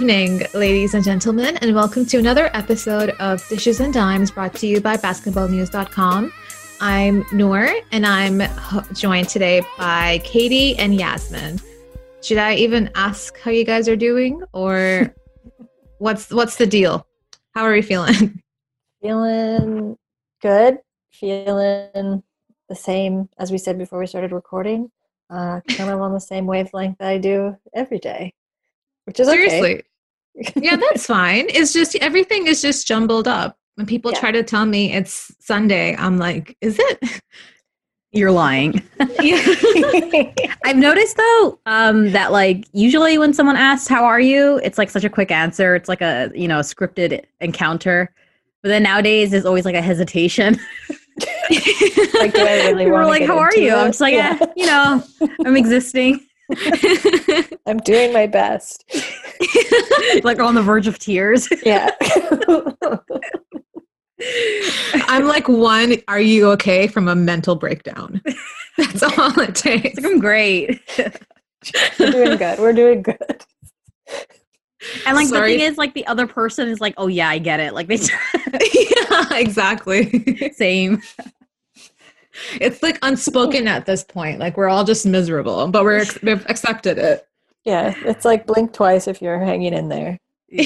evening, ladies and gentlemen, and welcome to another episode of Dishes and Dimes brought to you by basketballnews.com. I'm Noor, and I'm joined today by Katie and Yasmin. Should I even ask how you guys are doing, or what's what's the deal? How are we feeling? Feeling good. Feeling the same as we said before we started recording. Uh, kind of on the same wavelength that I do every day, which is seriously. Okay. Yeah, that's fine. It's just everything is just jumbled up. When people yeah. try to tell me it's Sunday, I'm like, is it? You're lying. I've noticed though um, that like usually when someone asks how are you, it's like such a quick answer. It's like a you know a scripted encounter. But then nowadays there's always like a hesitation. like, do I really We're like, how are you? It? I'm just like, yeah. eh, you know, I'm existing. I'm doing my best. like on the verge of tears. Yeah. I'm like one, are you okay from a mental breakdown? That's all it takes. Like, I'm great. We're doing good. We're doing good. And like Sorry. the thing is, like the other person is like, oh yeah, I get it. Like they, yeah, exactly. Same. It's like unspoken at this point. Like we're all just miserable, but we're we've accepted it. Yeah, it's like blink twice if you're hanging in there.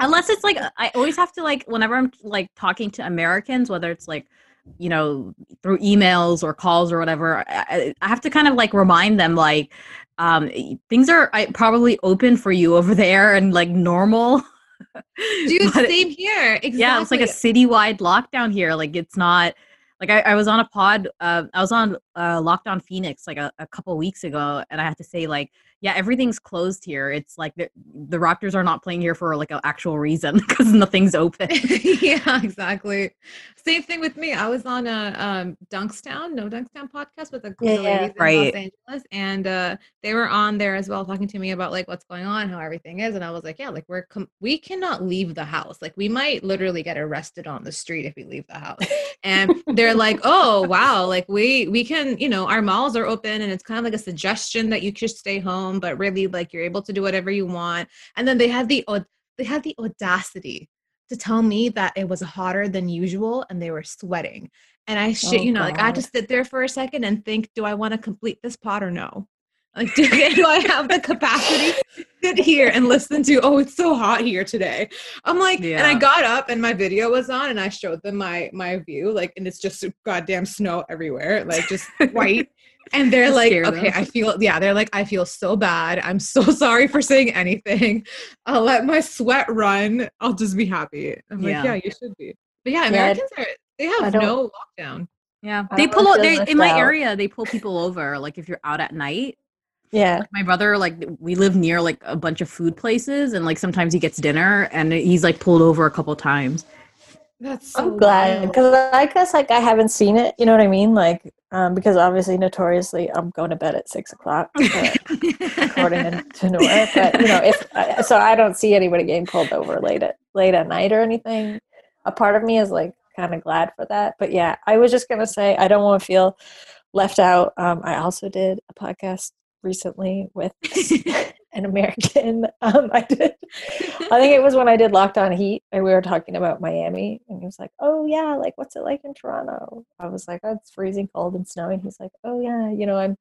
Unless it's like I always have to like whenever I'm like talking to Americans, whether it's like you know through emails or calls or whatever I, I, have to kind of like remind them like um things are I, probably open for you over there and like normal dude but, same here exactly. yeah it's like a citywide lockdown here like it's not like I, I was on a pod uh, i was on uh, Locked On Phoenix like a, a couple weeks ago and i had to say like yeah, everything's closed here. It's like the, the Raptors are not playing here for like an actual reason because nothing's open. yeah, exactly. Same thing with me. I was on a um, Dunkstown, no Dunkstown podcast with a yeah, ladies in right. Los Angeles, and uh, they were on there as well, talking to me about like what's going on, how everything is, and I was like, yeah, like we're com- we cannot leave the house. Like we might literally get arrested on the street if we leave the house. And they're like, oh wow, like we we can, you know, our malls are open, and it's kind of like a suggestion that you should stay home home, but really like you're able to do whatever you want. And then they had the they had the audacity to tell me that it was hotter than usual and they were sweating. And I oh, shit, oh, you know, God. like I just sit there for a second and think, do I want to complete this pot or no? Like, do, do I have the capacity to sit here and listen to, oh, it's so hot here today? I'm like, yeah. and I got up and my video was on and I showed them my my view, like, and it's just goddamn snow everywhere, like just white and they're like okay i feel yeah they're like i feel so bad. I'm so sorry for saying anything. I'll let my sweat run. I'll just be happy. I'm like yeah, yeah you should be. But yeah americans yeah, are they have no lockdown. Yeah. They pull they in my out. area they pull people over like if you're out at night. Yeah. Like my brother like we live near like a bunch of food places and like sometimes he gets dinner and he's like pulled over a couple times. That's so I'm glad because I guess like I haven't seen it. You know what I mean? Like um, because obviously notoriously I'm going to bed at six o'clock according to Nora. But you know if so, I don't see anybody getting pulled over late at late at night or anything. A part of me is like kind of glad for that. But yeah, I was just gonna say I don't want to feel left out. Um, I also did a podcast recently with an American. Um, I did. I think it was when I did Locked On Heat, and we were talking about Miami, and he was like, "Oh yeah, like what's it like in Toronto?" I was like, "Oh, it's freezing cold and snowing." He's like, "Oh yeah, you know, I'm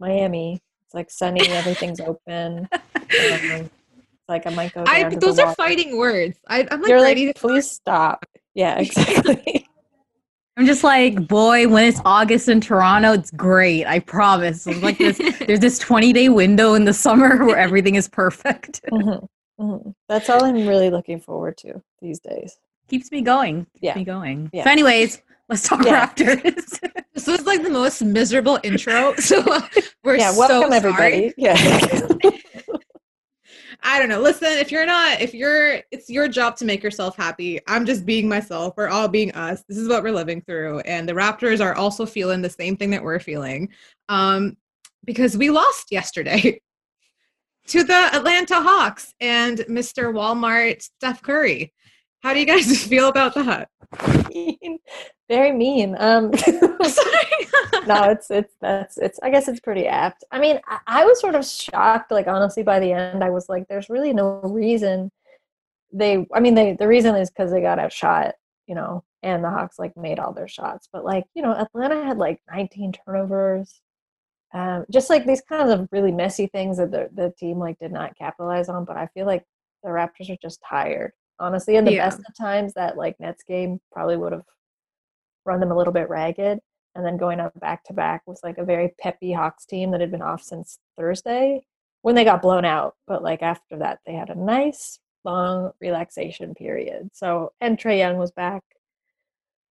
Miami. It's like sunny, everything's open." Um, like I might go. I, those are fighting words. I, am like You're ready like, to please stop. Yeah, exactly. I'm just like, boy, when it's August in Toronto, it's great. I promise. It's like this, there's this 20 day window in the summer where everything is perfect. Mm-hmm. Mm-hmm. That's all I'm really looking forward to these days. Keeps me going. Keeps yeah. me going. Yeah. So, anyways, let's talk yeah. Raptors. this was like the most miserable intro. So we're yeah, welcome so everybody. Yeah. I don't know. Listen, if you're not, if you're, it's your job to make yourself happy. I'm just being myself. We're all being us. This is what we're living through. And the Raptors are also feeling the same thing that we're feeling um, because we lost yesterday to the Atlanta Hawks and Mr. Walmart Steph Curry How do you guys feel about that? Mean. Very mean. Um, no, it's it's that's it's. I guess it's pretty apt. I mean, I, I was sort of shocked. Like honestly, by the end, I was like, "There's really no reason." They, I mean, they the reason is because they got outshot, you know, and the Hawks like made all their shots. But like, you know, Atlanta had like 19 turnovers. Um, just like these kinds of really messy things that the the team like did not capitalize on. But I feel like the Raptors are just tired honestly. In the yeah. best of times, that like Nets game probably would have run them a little bit ragged. And then going up back to back was like a very peppy Hawks team that had been off since Thursday when they got blown out. But like after that, they had a nice long relaxation period. So, and Trae Young was back.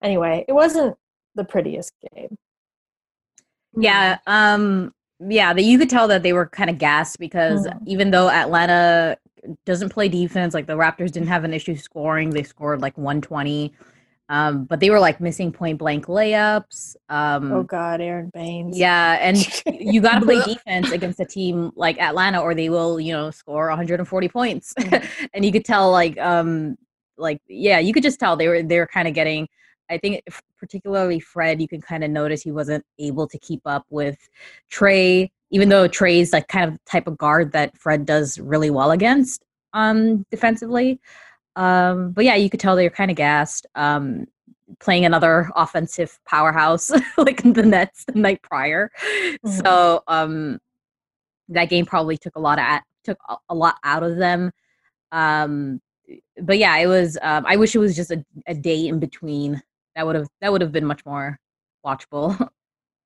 Anyway, it wasn't the prettiest game. Yeah. Um, yeah, that you could tell that they were kind of gassed because mm. even though Atlanta doesn't play defense. Like the Raptors didn't have an issue scoring. They scored like 120. Um, but they were like missing point blank layups. Um, oh God, Aron Baynes. Yeah, and you got to play defense against a team like Atlanta, or they will, you know, score 140 points. Mm-hmm. and you could tell, like, um, like yeah, you could just tell they were they were kind of getting. I think particularly Fred, you can kind of notice he wasn't able to keep up with Trae, even though Trae's like kind of type of guard that Fred does really well against um, defensively. Um, but yeah, you could tell they're kind of gassed. Um, playing another offensive powerhouse like the Nets the night prior. Mm-hmm. So um, that game probably took a lot of took a lot out of them. Um, but yeah, it was. Um, I wish it was just a, a day in between. That would have that would have been much more watchable.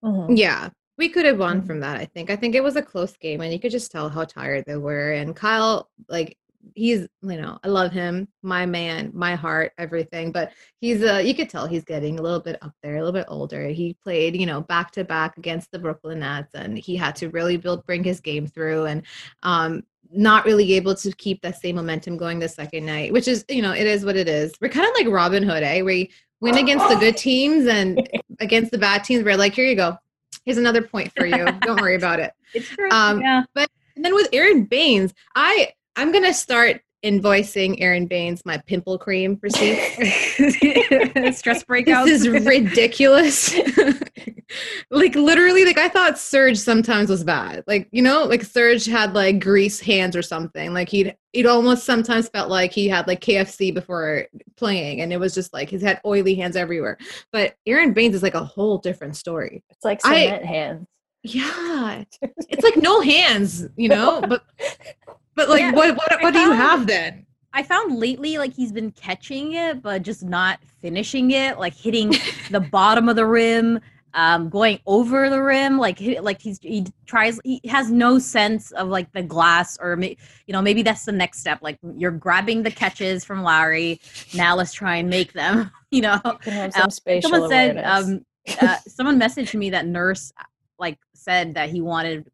Mm-hmm. Yeah, we could have won mm-hmm. from that, I think. I think it was a close game and you could just tell how tired they were. And Kyle, like, he's, you know, I love him, my man, my heart, everything. But he's, uh, you could tell he's getting a little bit up there, a little bit older. He played, you know, back to back against the Brooklyn Nets and he had to really build, bring his game through. And, um, not really able to keep that same momentum going the second night, which is, you know, it is what it is. We're kind of like Robin Hood, eh? We win against the good teams and against the bad teams. We're like, here you go, here's another point for you. Don't worry about it. It's true. Um, yeah. But then with Aron Baynes, I I'm gonna start invoicing Aron Baynes my pimple cream receipt. Stress breakouts. This is ridiculous. like literally, like I thought Serge sometimes was bad. Like you know, like Serge had like grease hands or something. Like he'd it almost sometimes felt like he had like KFC before playing, and it was just like he's had oily hands everywhere. But Aron Baynes is like a whole different story. It's like cement I, hands. Yeah, it's like no hands, you know. But but like, yeah, what what, what do you have then? I found lately like he's been catching it, but just not finishing it, like hitting the bottom of the rim, um, going over the rim, like like he's he tries he has no sense of like the glass or you know maybe that's the next step. Like you're grabbing the catches from Lowry, now let's try and make them. You know, you um, someone said um, uh, someone messaged me that Nurse like said that he wanted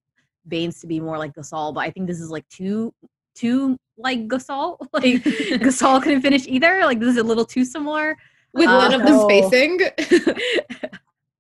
Baynes to be more like Gasol, but I think this is like too too like Gasol. Like Gasol couldn't finish either. Like this is a little too similar. With none of the um, spacing.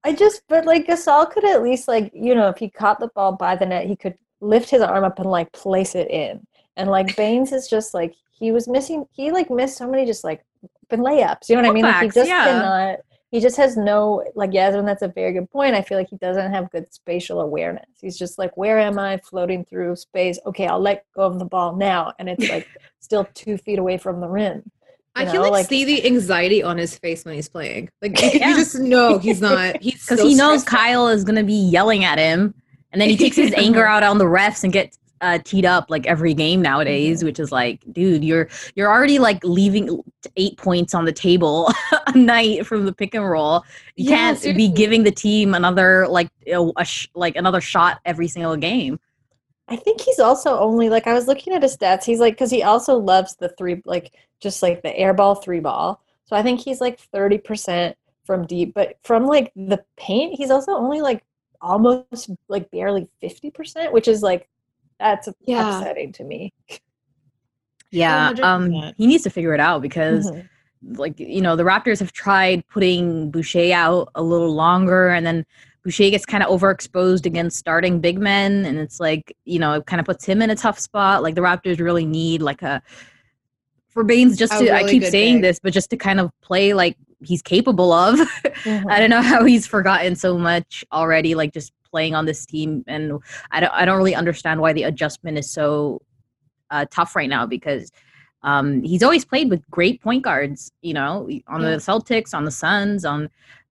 I just but like Gasol could at least like, you know, if he caught the ball by the net, he could lift his arm up and like place it in. And like Baynes is just like he was missing he like missed so many just like open layups. You know what I mean? Like he just yeah. cannot he just has no like Yasmin. That's a very good point. I feel like he doesn't have good spatial awareness. He's just like, where am I floating through space? Okay, I'll let go of the ball now, and it's like still two feet away from the rim. I can like, like, see the anxiety on his face when he's playing. Like yeah. you just know he's not. He's because he knows Kyle is gonna be yelling at him, and then he takes his anger out on the refs and gets uh, teed up like every game nowadays, mm-hmm. which is like, dude, you're you're already like leaving eight points on the table a night from the pick and roll. You yeah, can't seriously. be giving the team another like a, a sh- like another shot every single game. I think he's also only like I was looking at his stats. He's like because he also loves the three like just like the airball three ball. So I think he's like thirty percent from deep, but from like the paint, he's also only like almost like barely fifty percent, which is like that's yeah. upsetting to me. Yeah, um, he needs to figure it out because, mm-hmm. like, you know, the Raptors have tried putting Boucher out a little longer, and then Boucher gets kind of overexposed against starting big men, and it's like, you know, it kind of puts him in a tough spot. Like the Raptors really need like a for Baynes just to really I keep saying this, but just to kind of play like he's capable of. Mm-hmm. I don't know how he's forgotten so much already, like just playing on this team. And I don't I don't really understand why the adjustment is so uh, tough right now because um, he's always played with great point guards, you know, on the Celtics, on the Suns, on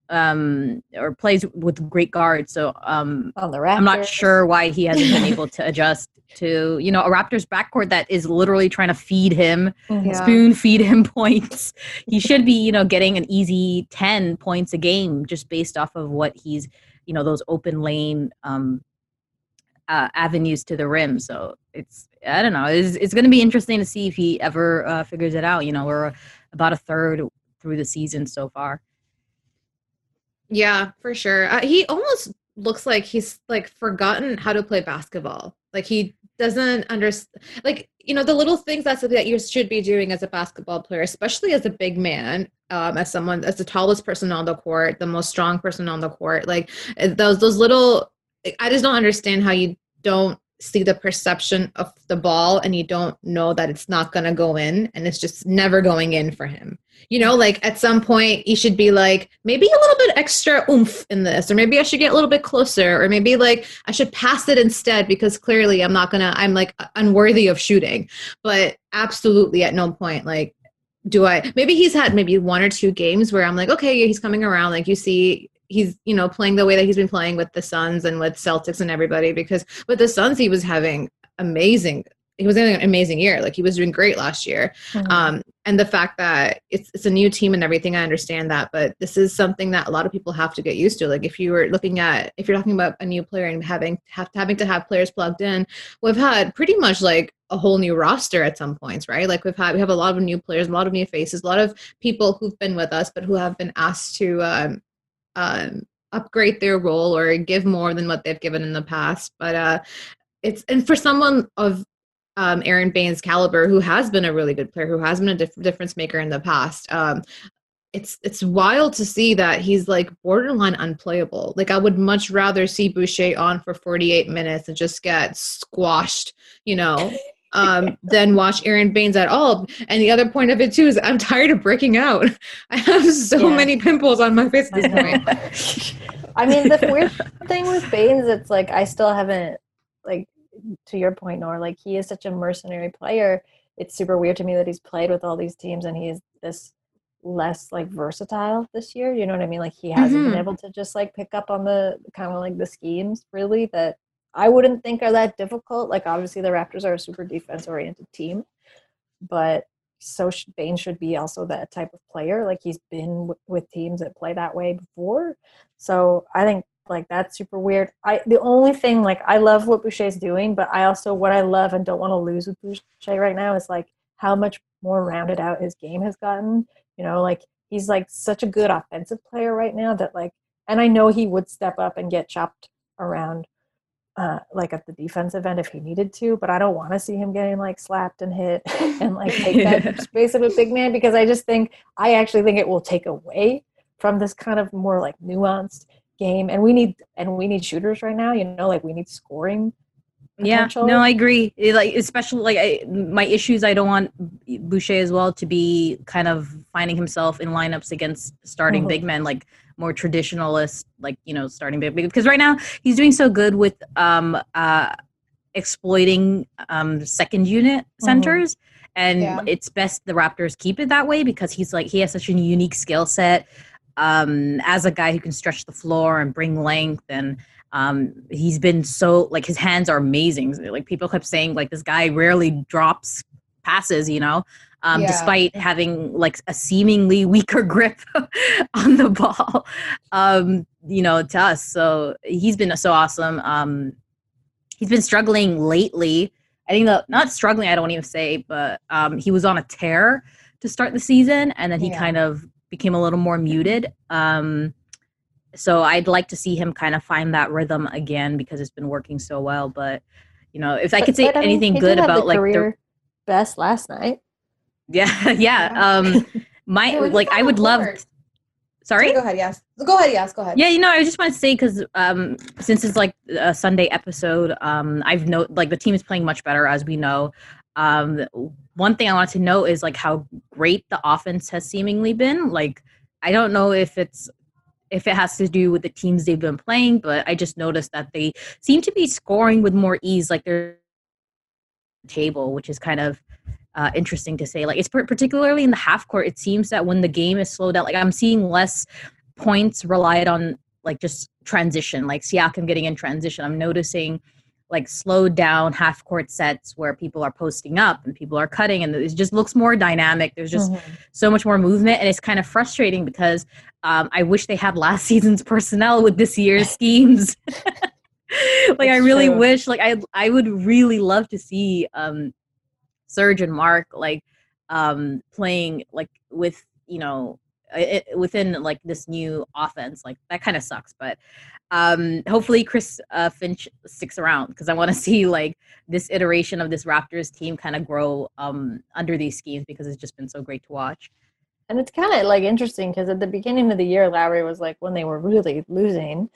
um or plays with great guards so um on the Raptors. i'm not sure why he hasn't been able to adjust to you know a raptors backcourt that is literally trying to feed him yeah. spoon feed him points he should be you know getting an easy 10 points a game just based off of what he's you know those open lane um uh, avenues to the rim so it's i don't know it's, it's going to be interesting to see if he ever uh, figures it out you know we're about a third through the season so far yeah, for sure. Uh, he almost looks like he's like forgotten how to play basketball. Like he doesn't understand like you know the little things that's that you should be doing as a basketball player especially as a big man um as someone as the tallest person on the court the most strong person on the court like eh, those those little i just don't understand how you don't see the perception of the ball and you don't know that it's not going to go in and it's just never going in for him. You know, like at some point you should be like maybe a little bit extra oomph in this or maybe I should get a little bit closer or maybe like I should pass it instead because clearly I'm not going to I'm like unworthy of shooting. But absolutely at no point like do I maybe he's had maybe one or two games where I'm like okay, he's coming around. Like you see he's you know playing the way that he's been playing with the Suns and with Celtics and everybody because with the Suns he was having amazing he was having an amazing year like he was doing great last year mm-hmm. um, and the fact that it's, it's a new team and everything i understand that but this is something that a lot of people have to get used to like if you were looking at if you're talking about a new player and having have, having to have players plugged in we've had pretty much like a whole new roster at some points right like we've had we have a lot of new players a lot of new faces a lot of people who've been with us but who have been asked to um, um, upgrade their role or give more than what they've given in the past. But uh, it's and for someone of um, Aron Baynes' caliber, who has been a really good player, who has been a diff- difference maker in the past. Um, it's it's wild to see that he's like borderline unplayable. Like I would much rather see Boucher on for 48 minutes and just get squashed, you know, um, than watch Aron Baynes at all. And the other point of it too is I'm tired of breaking out. I have so yeah. many pimples on my face at this point. I mean, the weird thing with Baines, it's like I still haven't like to your point, Noor, like he is such a mercenary player. It's super weird to me that he's played with all these teams and he's this less like versatile this year. You know what I mean? Like he hasn't mm-hmm. been able to just like pick up on the kind of like the schemes really that I wouldn't think are that difficult. Like obviously the Raptors are a super defense oriented team, but so Baynes should be also that type of player. Like he's been w- with teams that play that way before. So I think like that's super weird. I the only thing like I love what Boucher's doing, but I also what I love and don't want to lose with Boucher right now is like how much more rounded out his game has gotten. You know, like he's like such a good offensive player right now that like and I know he would step up and get chopped around uh, like at the defensive end if he needed to, but I don't want to see him getting like slapped and hit and like take yeah. that space of a big man because I just think I actually think it will take away from this kind of more like nuanced game. And we need and we need shooters right now. You know, like we need scoring. Yeah, no, I agree. like especially like I, my issues, I don't want Boucher as well to be kind of finding himself in lineups against starting mm-hmm. big men like more traditionalist, like you know, starting big because right now he's doing so good with um, uh, exploiting um, second unit mm-hmm. centers. Mm-hmm. And yeah. it's best the Raptors keep it that way because he's like he has such a unique skill set um, as a guy who can stretch the floor and bring length and um, he's been so like his hands are amazing. Like people kept saying like this guy rarely drops passes, you know um, yeah. despite having like a seemingly weaker grip on the ball, um, you know, to us. So he's been so awesome. Um, he's been struggling lately. I think the not struggling, I don't even say, but um, he was on a tear to start the season, and then he yeah. kind of became a little more muted. Um, so I'd like to see him kind of find that rhythm again because it's been working so well. But you know, if I could say but, anything mean, good about like the best last night. Yeah, yeah. Um, my like I would love. Sorry. Go ahead. Yes. Go ahead. Yes. Go ahead. Yeah. You know, I just want to say because um, since it's like a Sunday episode, um, I've know like the team is playing much better as we know. Um, one thing I want to note is like how great the offense has seemingly been. Like, I don't know if it's if it has to do with the teams they've been playing, but I just noticed that they seem to be scoring with more ease. Like they're table, which is kind of uh, interesting to say. Like it's particularly in the half court, it seems that when the game is slowed down, like I'm seeing less points relied on like just transition, like Siakam getting in transition. I'm noticing like slowed down half court sets where people are posting up and people are cutting and it just looks more dynamic there's just mm-hmm. so much more movement and it's kind of frustrating because um, i wish they had last season's personnel with this year's schemes like i really true. wish like i i would really love to see um serge and marc like um playing like with you know it, within like this new offense like that kind of sucks but um hopefully chris uh, finch sticks around because i want to see like this iteration of this raptors team kind of grow um under these schemes because it's just been so great to watch. And it's kind of like interesting because at the beginning of the year larry was like when they were really losing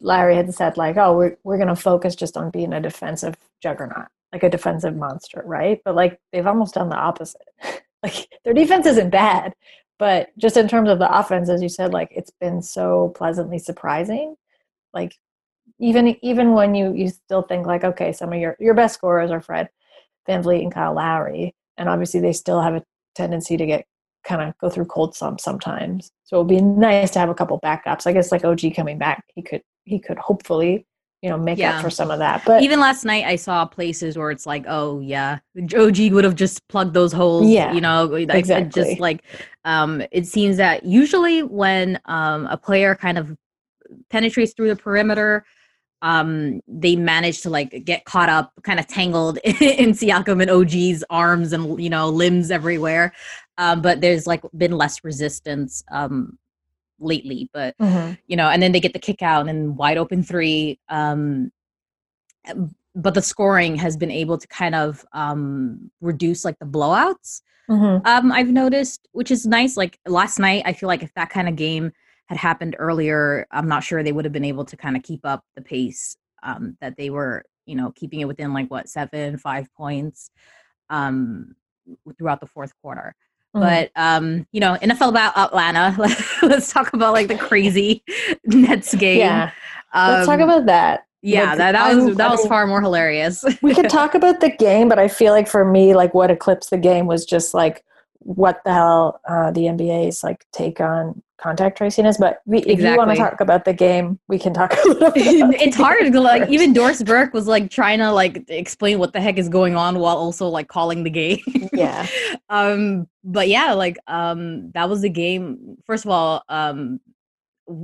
larry had said like oh we're, we're to focus just on being a defensive juggernaut like a defensive monster right? But like they've almost done the opposite. Like their defense isn't bad but just in terms of the offense, as you said, like it's been so pleasantly surprising. Like even even when you you still think like, okay, some of your your best scorers are Fred VanVleet and Kyle Lowry, and obviously they still have a tendency to get kind of go through cold slumps sometimes. So it would be nice to have a couple backups. I guess like OG coming back, he could he could hopefully you know make yeah. up for some of that but even last night i saw places where it's like oh yeah og would have just plugged those holes yeah you know exactly. just like um it seems that usually when um a player kind of penetrates through the perimeter um they manage to like get caught up kind of tangled in Siakam and OG's arms and you know limbs everywhere um but there's like been less resistance um lately, but mm-hmm. you know, and then they get the kick out and then wide open three. Um, but the scoring has been able to kind of um, reduce like the blowouts. Mm-hmm. Um, I've noticed, which is nice. Like last night, I feel like if that kind of game had happened earlier, I'm not sure they would have been able to kind of keep up the pace um, that they were, you know, keeping it within like what seven, five points um, throughout the fourth quarter. Mm. But um, you know, NFL about Atlanta. Let's talk about like the crazy Nets game. Yeah, um, let's talk um, about that. Yeah, that, that was that was far more hilarious. we could talk about the game, but I feel like for me, like what eclipsed the game was just like what the hell uh, the NBA's like take on contact tracing is. But we, if you want to talk about the game, we can talk. it's hard. Like even Doris Burke was like trying to like explain what the heck is going on while also like calling the game. yeah. um. But yeah, like um, that was the game. First of all, um,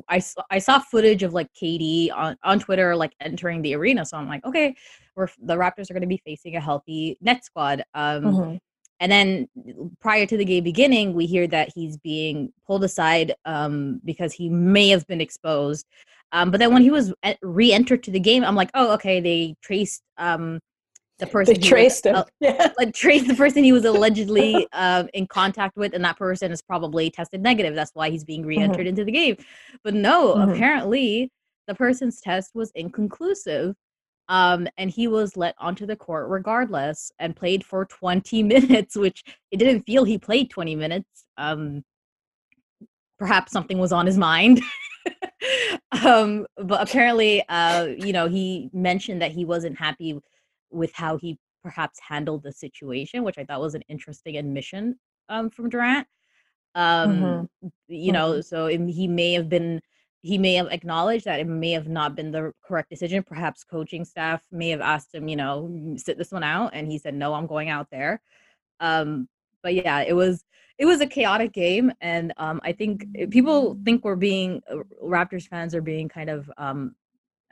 I I saw footage of like KD on on Twitter like entering the arena. So I'm like, okay, we're the Raptors are going to be facing a healthy net squad. Um. Mm-hmm and then prior to the game beginning, we hear that he's being pulled aside um, because he may have been exposed. Um, but then when he was re-entered to the game, I'm like, oh, okay, they traced um, the person. They traced was, him. Uh, yeah. like traced the person he was allegedly uh, in contact with, and that person is probably tested negative. That's why he's being mm-hmm. re-entered mm-hmm. into the game. But no, mm-hmm. apparently the person's test was inconclusive um, and he was let onto the court regardless and played for 20 minutes, which it didn't feel he played 20 minutes. Um, perhaps something was on his mind. um, but apparently, uh, you know, he mentioned that he wasn't happy with how he perhaps handled the situation, which I thought was an interesting admission um, from Durant. Um, mm-hmm. You know, mm-hmm. so he may have been he may have acknowledged that it may have not been the correct decision. Perhaps coaching staff may have asked him, you know, sit this one out, and he said, "No, I'm going out there." Um, but yeah, it was it was a chaotic game, and um, I think people think we're being uh, Raptors fans are being kind of um,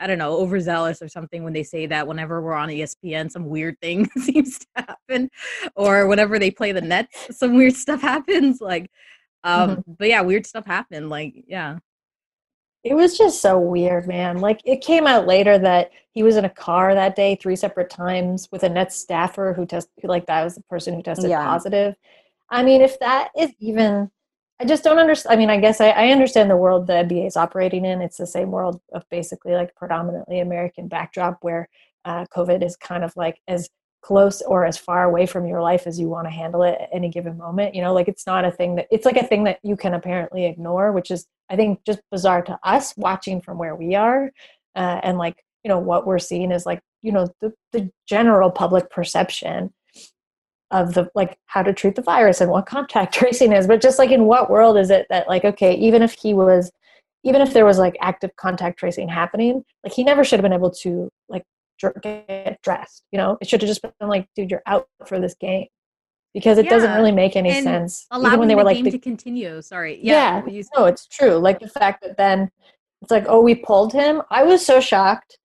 I don't know overzealous or something when they say that whenever we're on ESPN, some weird thing seems to happen, or whenever they play the Nets, some weird stuff happens. Like, um, mm-hmm. but yeah, weird stuff happened. Like, yeah. It was just so weird, man. Like it came out later that he was in a car that day three separate times with a net staffer who tested like that was the person who tested yeah. positive. I mean, if that is even I just don't understand. I mean, I guess I, I, understand the world the NBA is operating in. It's the same world of basically like predominantly American backdrop where uh, COVID is kind of like as close or as far away from your life as you want to handle it at any given moment. You know, like it's not a thing that it's like a thing that you can apparently ignore, which is I think just bizarre to us watching from where we are, uh, and like you know what we're seeing is like you know the the general public perception of the like how to treat the virus and what contact tracing is, but just like in what world is it that like okay, even if he was even if there was like active contact tracing happening, like he never should have been able to like get dressed. You know, it should have just been like, dude, you're out for this game because it yeah. doesn't really make any and sense. Even when they were the like, the, to continue. Sorry. Yeah. yeah no, it's true. Like the fact that then it's like, oh, we pulled him. I was so shocked.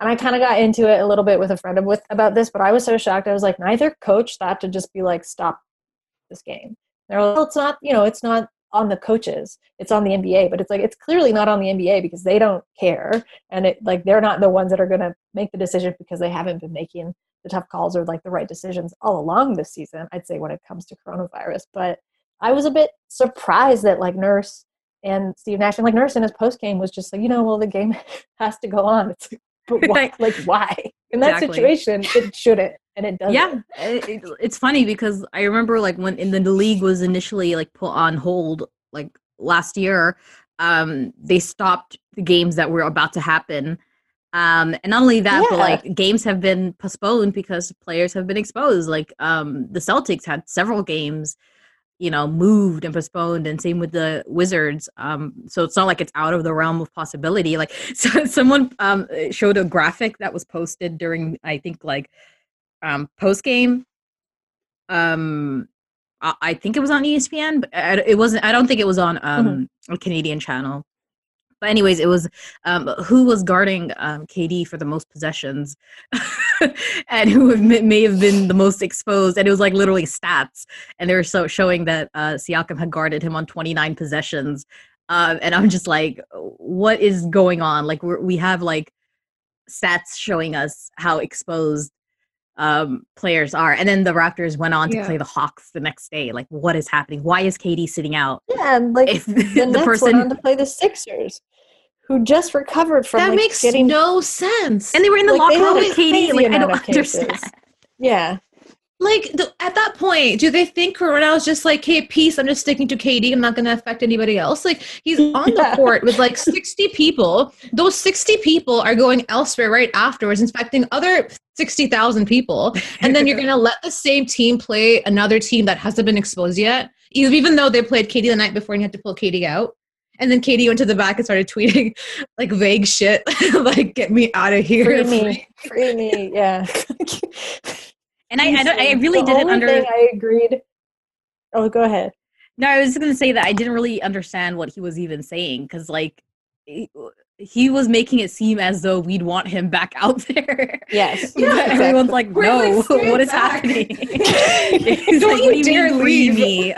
And I kind of got into it a little bit with a friend of with about this, but I was so shocked. I was like, neither coach thought to just be like, stop this game. They're like, well, it's not, you know, it's not on the coaches it's on the nba but it's like it's clearly not on the nba because they don't care and it like they're not the ones that are going to make the decision because they haven't been making the tough calls or like the right decisions all along this season i'd say when it comes to coronavirus but i was a bit surprised that like nurse and steve nash and like nurse in his post game was just like you know well the game has to go on it's like but why, like why in that exactly. situation it shouldn't and it doesn't. Yeah, it, it's funny because I remember like when in the, the league was initially like put on hold like last year, um, they stopped the games that were about to happen. Um, and not only that, yeah. but like games have been postponed because players have been exposed. Like um, the Celtics had several games, you know, moved and postponed, and same with the Wizards. Um, so it's not like it's out of the realm of possibility. Like so someone um showed a graphic that was posted during I think like um, post game. Um, I, I, think it was on ESPN, but I, it wasn't. I don't think it was on um, mm-hmm. a Canadian channel. But anyways, it was um, who was guarding um, KD for the most possessions, and who may have been the most exposed. And it was like literally stats, and they were so showing that uh, Siakam had guarded him on 29 possessions. Uh, and I'm just like, what is going on? Like we have like stats showing us how exposed um, players are. And then the Raptors went on to play the Hawks the next day. Like, what is happening? Why is KD sitting out? Yeah, and like if the, the Nets person went on to play the Sixers, who just recovered from that like, makes getting no sense. And they were in the like, locker room with KD. Like, I don't understand. Yeah, like the, at that point, do they think Corona was just like, "Hey, peace. I'm just sticking to KD. I'm not going to affect anybody else." Like he's on the court with like 60 people. Those 60 people are going elsewhere right afterwards, infecting other 60,000 people, and then you're going to let the same team play another team that hasn't been exposed yet, even though they played KD the night before and you had to pull KD out. And then KD went to the back and started tweeting like vague shit, like "Get me out of here, free me, free me." Yeah. And I, I, don't, I really the didn't under. I agreed. Oh, go ahead. No, I was going to say that I didn't really understand what he was even saying because, like, he, he, was making it seem as though we'd want him back out there. Yes. yeah, exactly. Everyone's like, no, like, what is back. happening? He's don't like, you dare leave me.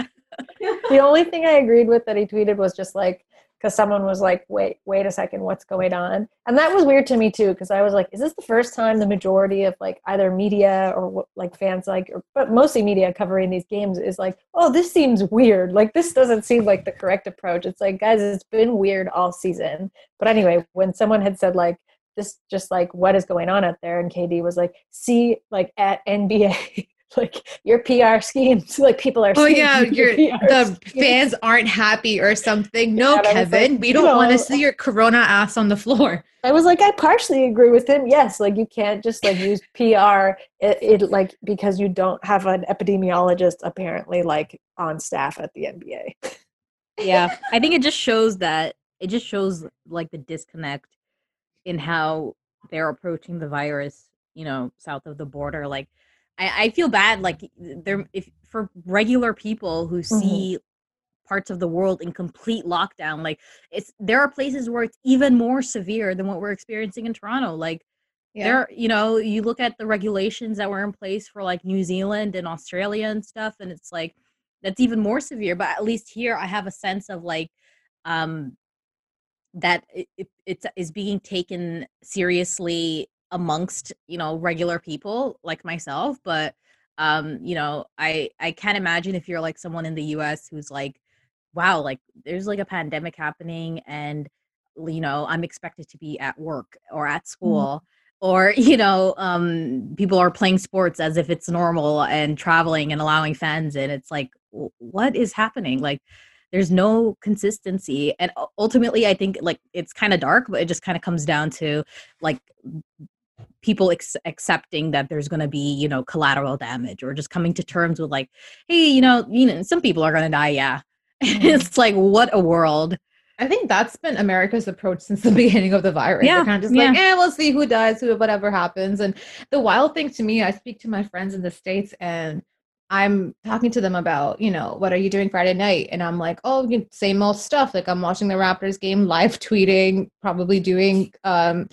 the only thing I agreed with that he tweeted was just like, because someone was like, wait, wait a second, what's going on? And that was weird to me too, because I was like, is this the first time the majority of like either media or like fans like, or, but mostly media covering these games is like, oh, this seems weird. Like this doesn't seem like the correct approach. It's like, guys, it's been weird all season. But anyway, when someone had said like, this just like what is going on out there and KD was like see like at NBA like your PR schemes. Like people are. Oh yeah, your the schemes. fans aren't happy or something. No, yeah, Kevin, like, we don't want to see your Corona ass on the floor. I was like, I partially agree with him. Yes, like you can't just like use PR it, it like because you don't have an epidemiologist apparently like on staff at the NBA. yeah, I think it just shows that it just shows like the disconnect in how they're approaching the virus. You know, south of the border, like I, I feel bad like there if for regular people who mm-hmm. see parts of the world in complete lockdown like it's there are places where it's even more severe than what we're experiencing in toronto like yeah. there you know you look at the regulations that were in place for like new zealand and australia and stuff and it's like that's even more severe but at least here i have a sense of like um that it, it, it's is being taken seriously amongst you know regular people like myself but um you know i i can't imagine if you're like someone in the us who's like wow like there's like a pandemic happening and you know i'm expected to be at work or at mm-hmm. school or you know um, people are playing sports as if it's normal and traveling and allowing fans and it's like what is happening like there's no consistency and ultimately i think like it's kind of dark but it just kind of comes down to like people ex- accepting that there's going to be you know collateral damage or just coming to terms with like hey you know you know some people are going to die yeah mm-hmm. it's like what a world I think that's been America's approach since the beginning of the virus. Yeah, They're kind of just yeah. like, eh, we'll see who dies, who whatever happens. And the wild thing to me, I speak to my friends in the states, and I'm talking to them about, you know, what are you doing Friday night? And I'm like, oh, you same old stuff. Like I'm watching the Raptors game, live tweeting, probably doing um,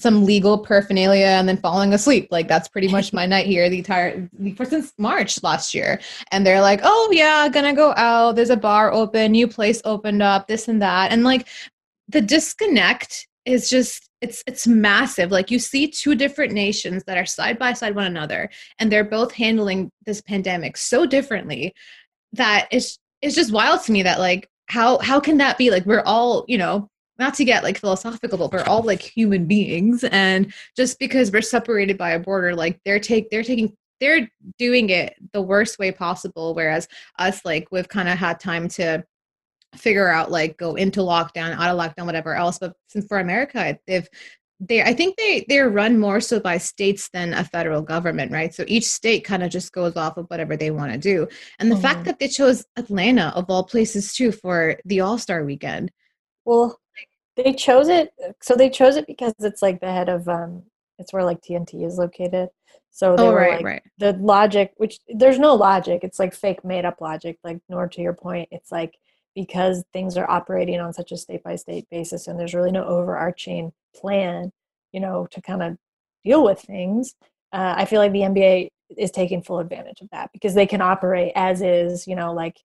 some legal paraphernalia and then falling asleep. Like that's pretty much my night here the entire for since March last year. And they're like, "Oh yeah, gonna go out. There's a bar open, new place opened up, this and that." And like the disconnect is just it's it's massive. Like you see two different nations that are side by side one another and they're both handling this pandemic so differently that it's it's just wild to me that like how how can that be like we're all you know not to get like philosophical but we're all like human beings and just because we're separated by a border like they're take they're taking they're doing it the worst way possible whereas us like we've kind of had time to figure out like go into lockdown out of lockdown whatever else but since for america they've they i think they they're run more so by states than a federal government right so each state kind of just goes off of whatever they want to do and the mm-hmm. fact that they chose atlanta of all places too for the all-star weekend well they chose it. So they chose it because it's like the head of um, it's where like TNT is located. So they oh, were right, like right. the logic, which there's no logic. It's like fake made up logic. Like Noor to your point, it's like because things are operating on such a state by state basis, and there's really no overarching plan, you know, to kind of deal with things. Uh, I feel like the NBA is taking full advantage of that because they can operate as is, you know, like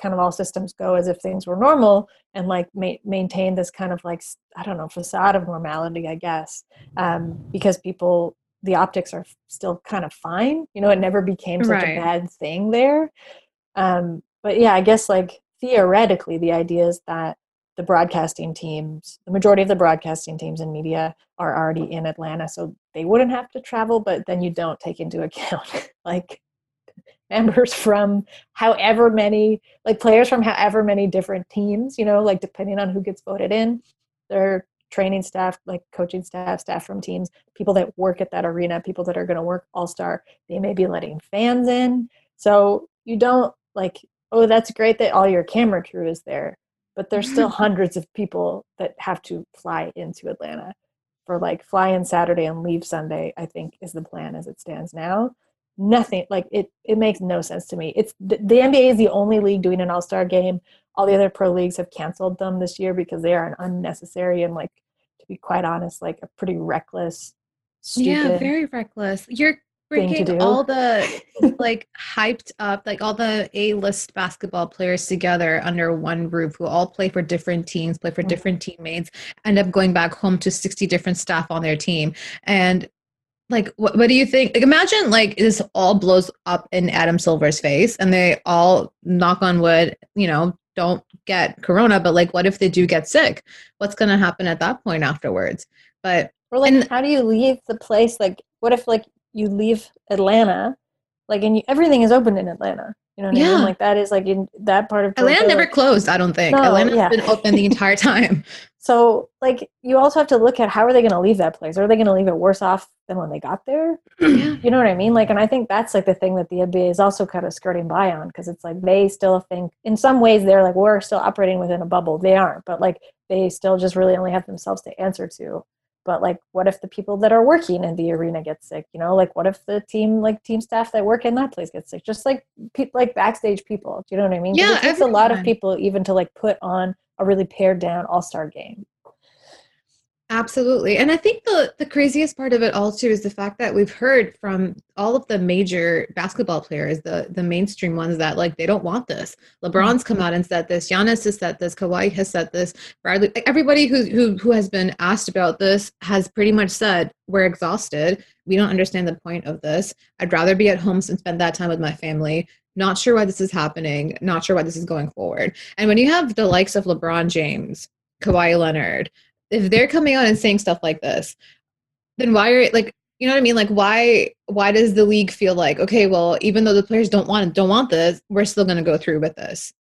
kind of all systems go as if things were normal and like ma- maintain this kind of like i don't know facade of normality i guess um, because people the optics are still kind of fine you know it never became such right. a bad thing there um, but yeah i guess like theoretically the idea is that the broadcasting teams the majority of the broadcasting teams and media are already in atlanta so they wouldn't have to travel but then you don't take into account like members from however many like players from however many different teams you know like depending on who gets voted in. Their training staff like coaching staff staff from teams people that work at that arena people that are going to work all star they may be letting fans in. So you don't like oh that's great that all your camera crew is there but there's still hundreds of people that have to fly into atlanta for like fly in saturday and leave sunday i think is the plan as it stands now nothing like it it makes no sense to me. It's the, the nba is the only league doing an all-star game. All the other pro leagues have canceled them this year because they are an unnecessary and like to be quite honest like a pretty reckless yeah very reckless. You're bringing all the like hyped up like all the a-list basketball players together under one roof who all play for different teams play for mm-hmm. different teammates end up going back home to 60 different staff on their team. And like what, what do you think like imagine like this all blows up in adam silver's face and they all knock on wood you know don't get corona but like what if they do get sick? What's going to happen at that point afterwards? But or like and, how do you leave the place? Like what if like you leave atlanta like and you, everything is open in atlanta you know what yeah. I mean? Like that is like in that part of Georgia, Atlanta never like, closed, I don't think. No, Atlanta's yeah. been open the entire time. so like you also have to look at how are they gonna leave that place? Are they gonna leave it worse off than when they got there? Yeah. You know what I mean? Like and I think that's like the thing that the NBA is also kind of skirting by on because it's like they still think in some ways they're like we're still operating within a bubble. They aren't, but like they still just really only have themselves to answer to but like what if the people that are working in the arena get sick you know? Like what if the team like team staff that work in that place get sick? Just like pe- like backstage people do you know what i mean? Yeah it takes a lot of people even to like put on a really pared down all-star game Absolutely. And I think the the craziest part of it all too is the fact that we've heard from all of the major basketball players, the the mainstream ones that like they don't want this. LeBron's mm-hmm. come out and said this, Giannis has said this, Kawhi has said this, Bradley like everybody who who who has been asked about this has pretty much said we're exhausted. We don't understand the point of this. I'd rather be at home and spend that time with my family. Not sure why this is happening, not sure why this is going forward. And when you have the likes of LeBron James, Kawhi Leonard, if they're coming out and saying stuff like this, then why are like you know what I mean? Like why why does the league feel like okay, well, even though the players don't want don't want this, we're still going to go through with this?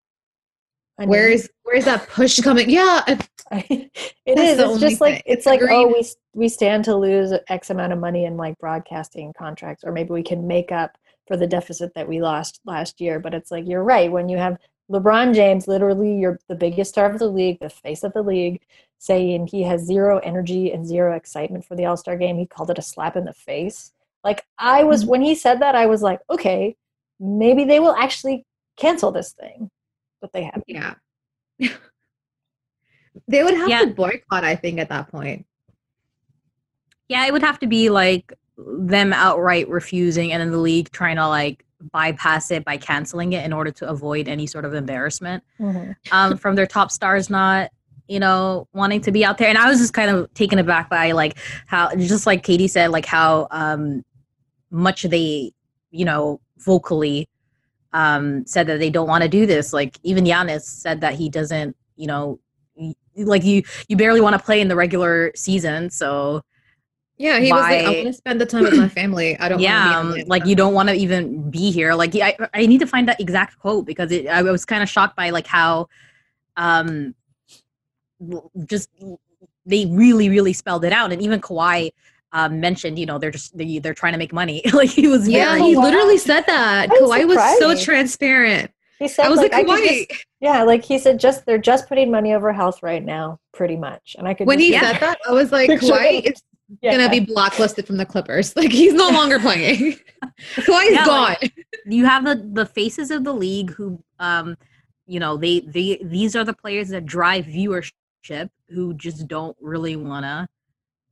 Where is where is that push coming? Yeah, it is. It's just like it's like oh we we stand to lose X amount of money in like broadcasting contracts, or maybe we can make up for the deficit that we lost last year. But it's like you're right when you have LeBron James, literally you're the biggest star of the league, the face of the league, saying he has zero energy and zero excitement for the All Star game. He called it a slap in the face. Like I was mm-hmm. when he said that, I was like, okay, maybe they will actually cancel this thing but they haven't. Yeah. they would have yeah. to boycott, I think, at that point. Yeah, it would have to be like them outright refusing and then the league trying to like bypass it by canceling it in order to avoid any sort of embarrassment mm-hmm. um, from their top stars not you know wanting to be out there and i was just kind of taken aback by like how just like katie said like how um much they you know vocally um, said that they don't want to do this. Like even Giannis said that he doesn't, you know, like you you barely want to play in the regular season, so yeah, he why? was like, I want to spend the time with my family. I don't. Yeah, um, like you don't want to even be here. Like I, I need to find that exact quote because it, I was kind of shocked by like how, um, just they really really spelled it out, and even Kawhi um, mentioned, you know, they're just they, are trying to make money. like he was. Yeah, he literally said that. Kawhi was so transparent. He said, I was like, like Kawhi. Just, yeah, like he said, just they're just putting money over health right now, pretty much. And I could. When he said that, I was like, Kawhi is yeah. gonna be blacklisted from the Clippers. Like he's no longer playing. Kawhi's yeah, gone. Like, you have the the faces of the league who, um, you know, they they these are the players that drive viewership who just don't really wanna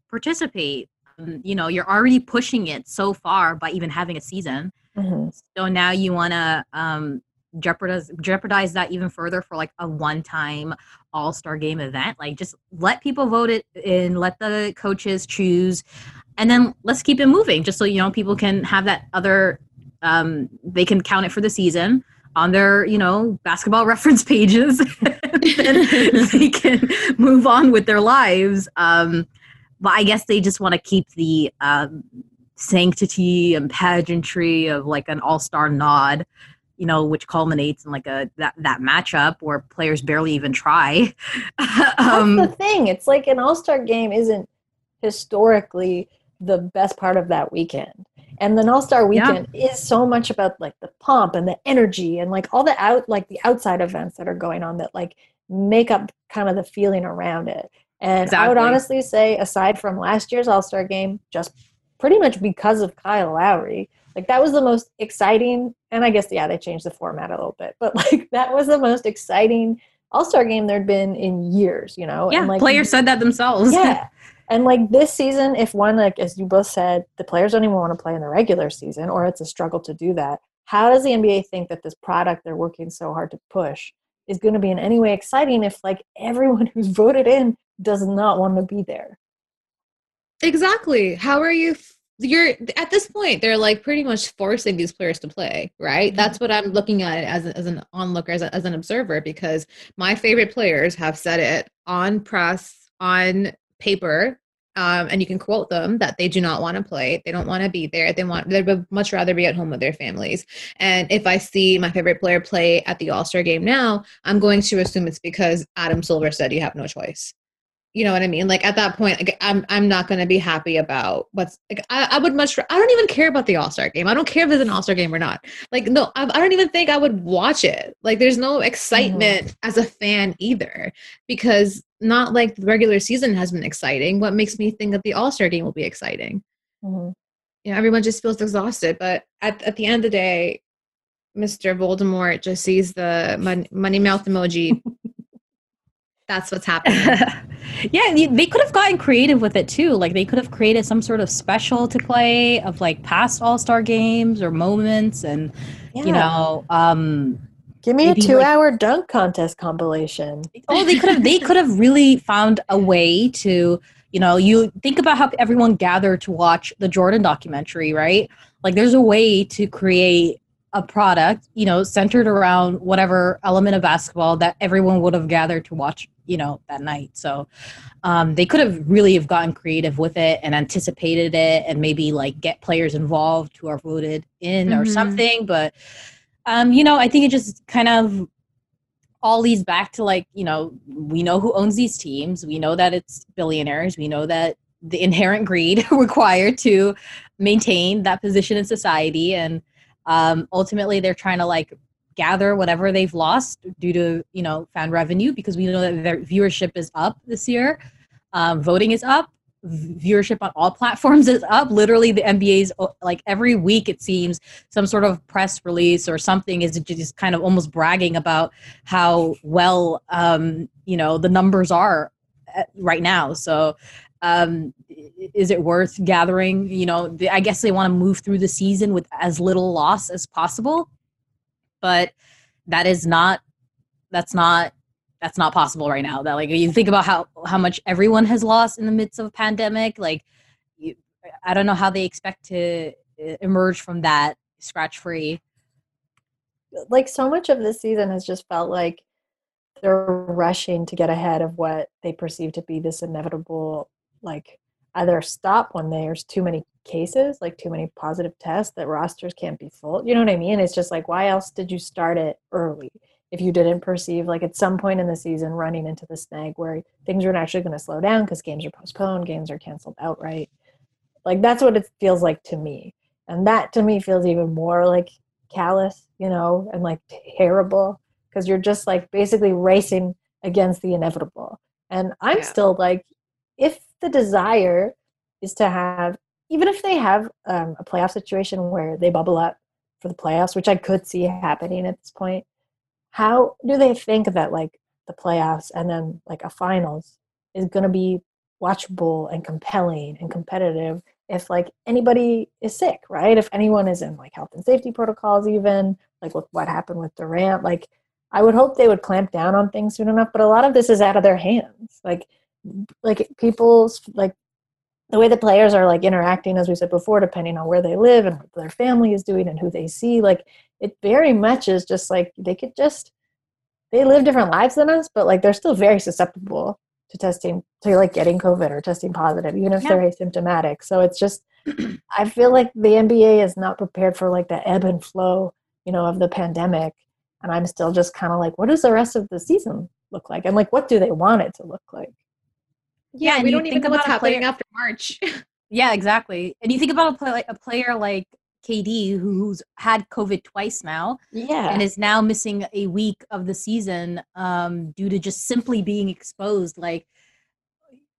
participate um, you know you're already pushing it so far by even having a season. Mm-hmm. so now you want to um, jeopardize jeopardize that even further for like a one-time all-star game event. Like just let people vote it in let the coaches choose and then let's keep it moving just so you know people can have that other um, they can count it for the season on their you know basketball reference pages then they can move on with their lives. Um, but I guess they just want to keep the um, sanctity and pageantry of like an all-star nod you know which culminates in like a that, that matchup where players barely even try. Um, that's the thing. It's like an all-star game isn't historically the best part of that weekend and then all-star weekend yeah. is so much about like the pomp and the energy and like all the out like the outside events that are going on that like make up kind of the feeling around it and exactly. I would honestly say, aside from last year's All Star game, just pretty much because of Kyle Lowry, like that was the most exciting. And I guess, yeah, they changed the format a little bit, but like that was the most exciting All Star game there'd been in years, you know? Yeah, and, like, players said that themselves. Yeah. And like this season, if one, like as you both said, the players don't even want to play in the regular season, or it's a struggle to do that. How does the NBA think that this product they're working so hard to push is going to be in any way exciting if like everyone who's voted in does not want to be there. Exactly. How are you? You're at this point, they're like pretty much forcing these players to play, right? Mm-hmm. That's what I'm looking at as, as an onlooker, as, a, as an observer, because my favorite players have said it on press, on paper, um, and you can quote them that they do not want to play they don't want to be there they want they would much rather be at home with their families and if i see my favorite player play at the all-star game now i'm going to assume it's because adam silver said you have no choice you know what I mean? Like at that point, like I'm I'm not gonna be happy about what's like I, I would much I don't even care about the All Star game. I don't care if it's an All Star game or not. Like no, I, I, don't even think I would watch it. Like there's no excitement mm-hmm. as a fan either because not like the regular season has been exciting. What makes me think that the All Star game will be exciting? Mm-hmm. You know, everyone just feels exhausted. But at at the end of the day, Mr. Voldemort just sees the money, money mouth emoji that's what's happening. yeah, they could have gotten creative with it too. Like they could have created some sort of special to play of like past All Star games or moments, and yeah. you know, um, give me a two-hour like, dunk contest compilation. Oh, they could have. they could have really found a way to. You know, you think about how everyone gathered to watch the Jordan documentary, right? Like, there's a way to create a product, you know, centered around whatever element of basketball that everyone would have gathered to watch you know that night so um, they could have really have gotten creative with it and anticipated it and maybe like get players involved who are voted in mm-hmm. or something but um, you know i think it just kind of all leads back to like you know we know who owns these teams. We know that it's billionaires. We know that the inherent greed required to maintain that position in society. And um, ultimately they're trying to like gather whatever they've lost due to you know fan revenue because we know that their viewership is up this year. Um, voting is up viewership on all platforms is up. Literally the nba's like every week it seems some sort of press release or something is just kind of almost bragging about how well um, you know the numbers are uh, right now. So um, is it worth gathering? You know i guess they want to move through the season with as little loss as possible but that is not that's not that's not possible right now that like you think about how how much everyone has lost in the midst of a pandemic like you, i don't know how they expect to uh, emerge from that scratch free like so much of this season has just felt like they're rushing to get ahead of what they perceive to be this inevitable like either stop when there's too many cases, like too many positive tests, that rosters can't be full. You know what I mean? It's just like, why else did you start it early if you didn't perceive, like at some point in the season, running into the snag where things are actually going to slow down because games are postponed, games are canceled outright? Like, that's what it feels like to me. And that to me feels even more like callous, you know, and like terrible because you're just like basically racing against the inevitable. And I'm yeah. still like, if the desire is to have even if they have um, a playoff situation where they bubble up for the playoffs, which I could see happening at this point, how do they think that like the playoffs and then like a finals is going to be watchable and compelling and competitive if like anybody is sick, right? If anyone is in like health and safety protocols, even like with what happened with Durant, like I would hope they would clamp down on things soon enough. But a lot of this is out of their hands. Like, like people's like the way the players are like interacting as we said before depending on where they live and what their family is doing and who they see like it very much is just like they could just they live different lives than us but like they're still very susceptible to testing to like getting covid or testing positive even if yeah. they're asymptomatic so it's just i feel like the nba is not prepared for like the ebb and flow you know of the pandemic and i'm still just kind of like what does the rest of the season look like and like what do they want it to look like yeah, we don't even know what's happening player, after March. yeah, exactly. And you think about a, play, like, a player like KD who's had COVID twice now, yeah, and is now missing a week of the season um, due to just simply being exposed. Like,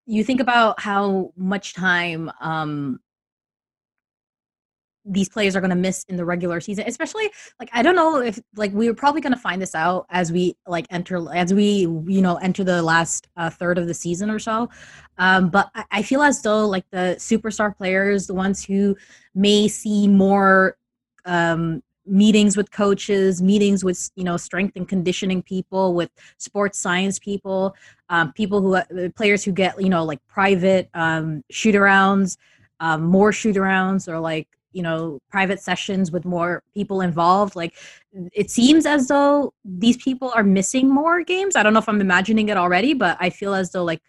you think about how much time um, these players are going to miss in the regular season especially like i don't know if like we are probably going to find this out as we like enter as we you know enter the last uh, third of the season or so. Um, but I, I feel as though like the superstar players the ones who may see more um, meetings with coaches meetings with you know strength and conditioning people with sports science people um, people who uh, players who get you know like private um, shoot arounds um, more shoot arounds or like you know private sessions with more people involved like it seems as though these people are missing more games. I don't know if i'm imagining it already but i feel as though like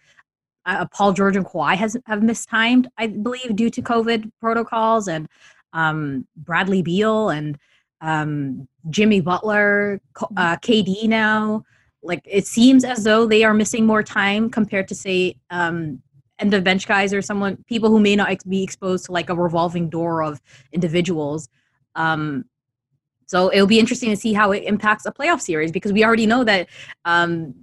uh, paul george and Kawhi has have mistimed i believe due to covid protocols and um, bradley beal and um, jimmy butler uh, kd now. Like it seems as though they are missing more time compared to say um, end of bench guys or someone people who may not ex- be exposed to like a revolving door of individuals. Um so it'll be interesting to see how it impacts a playoff series because we already know that um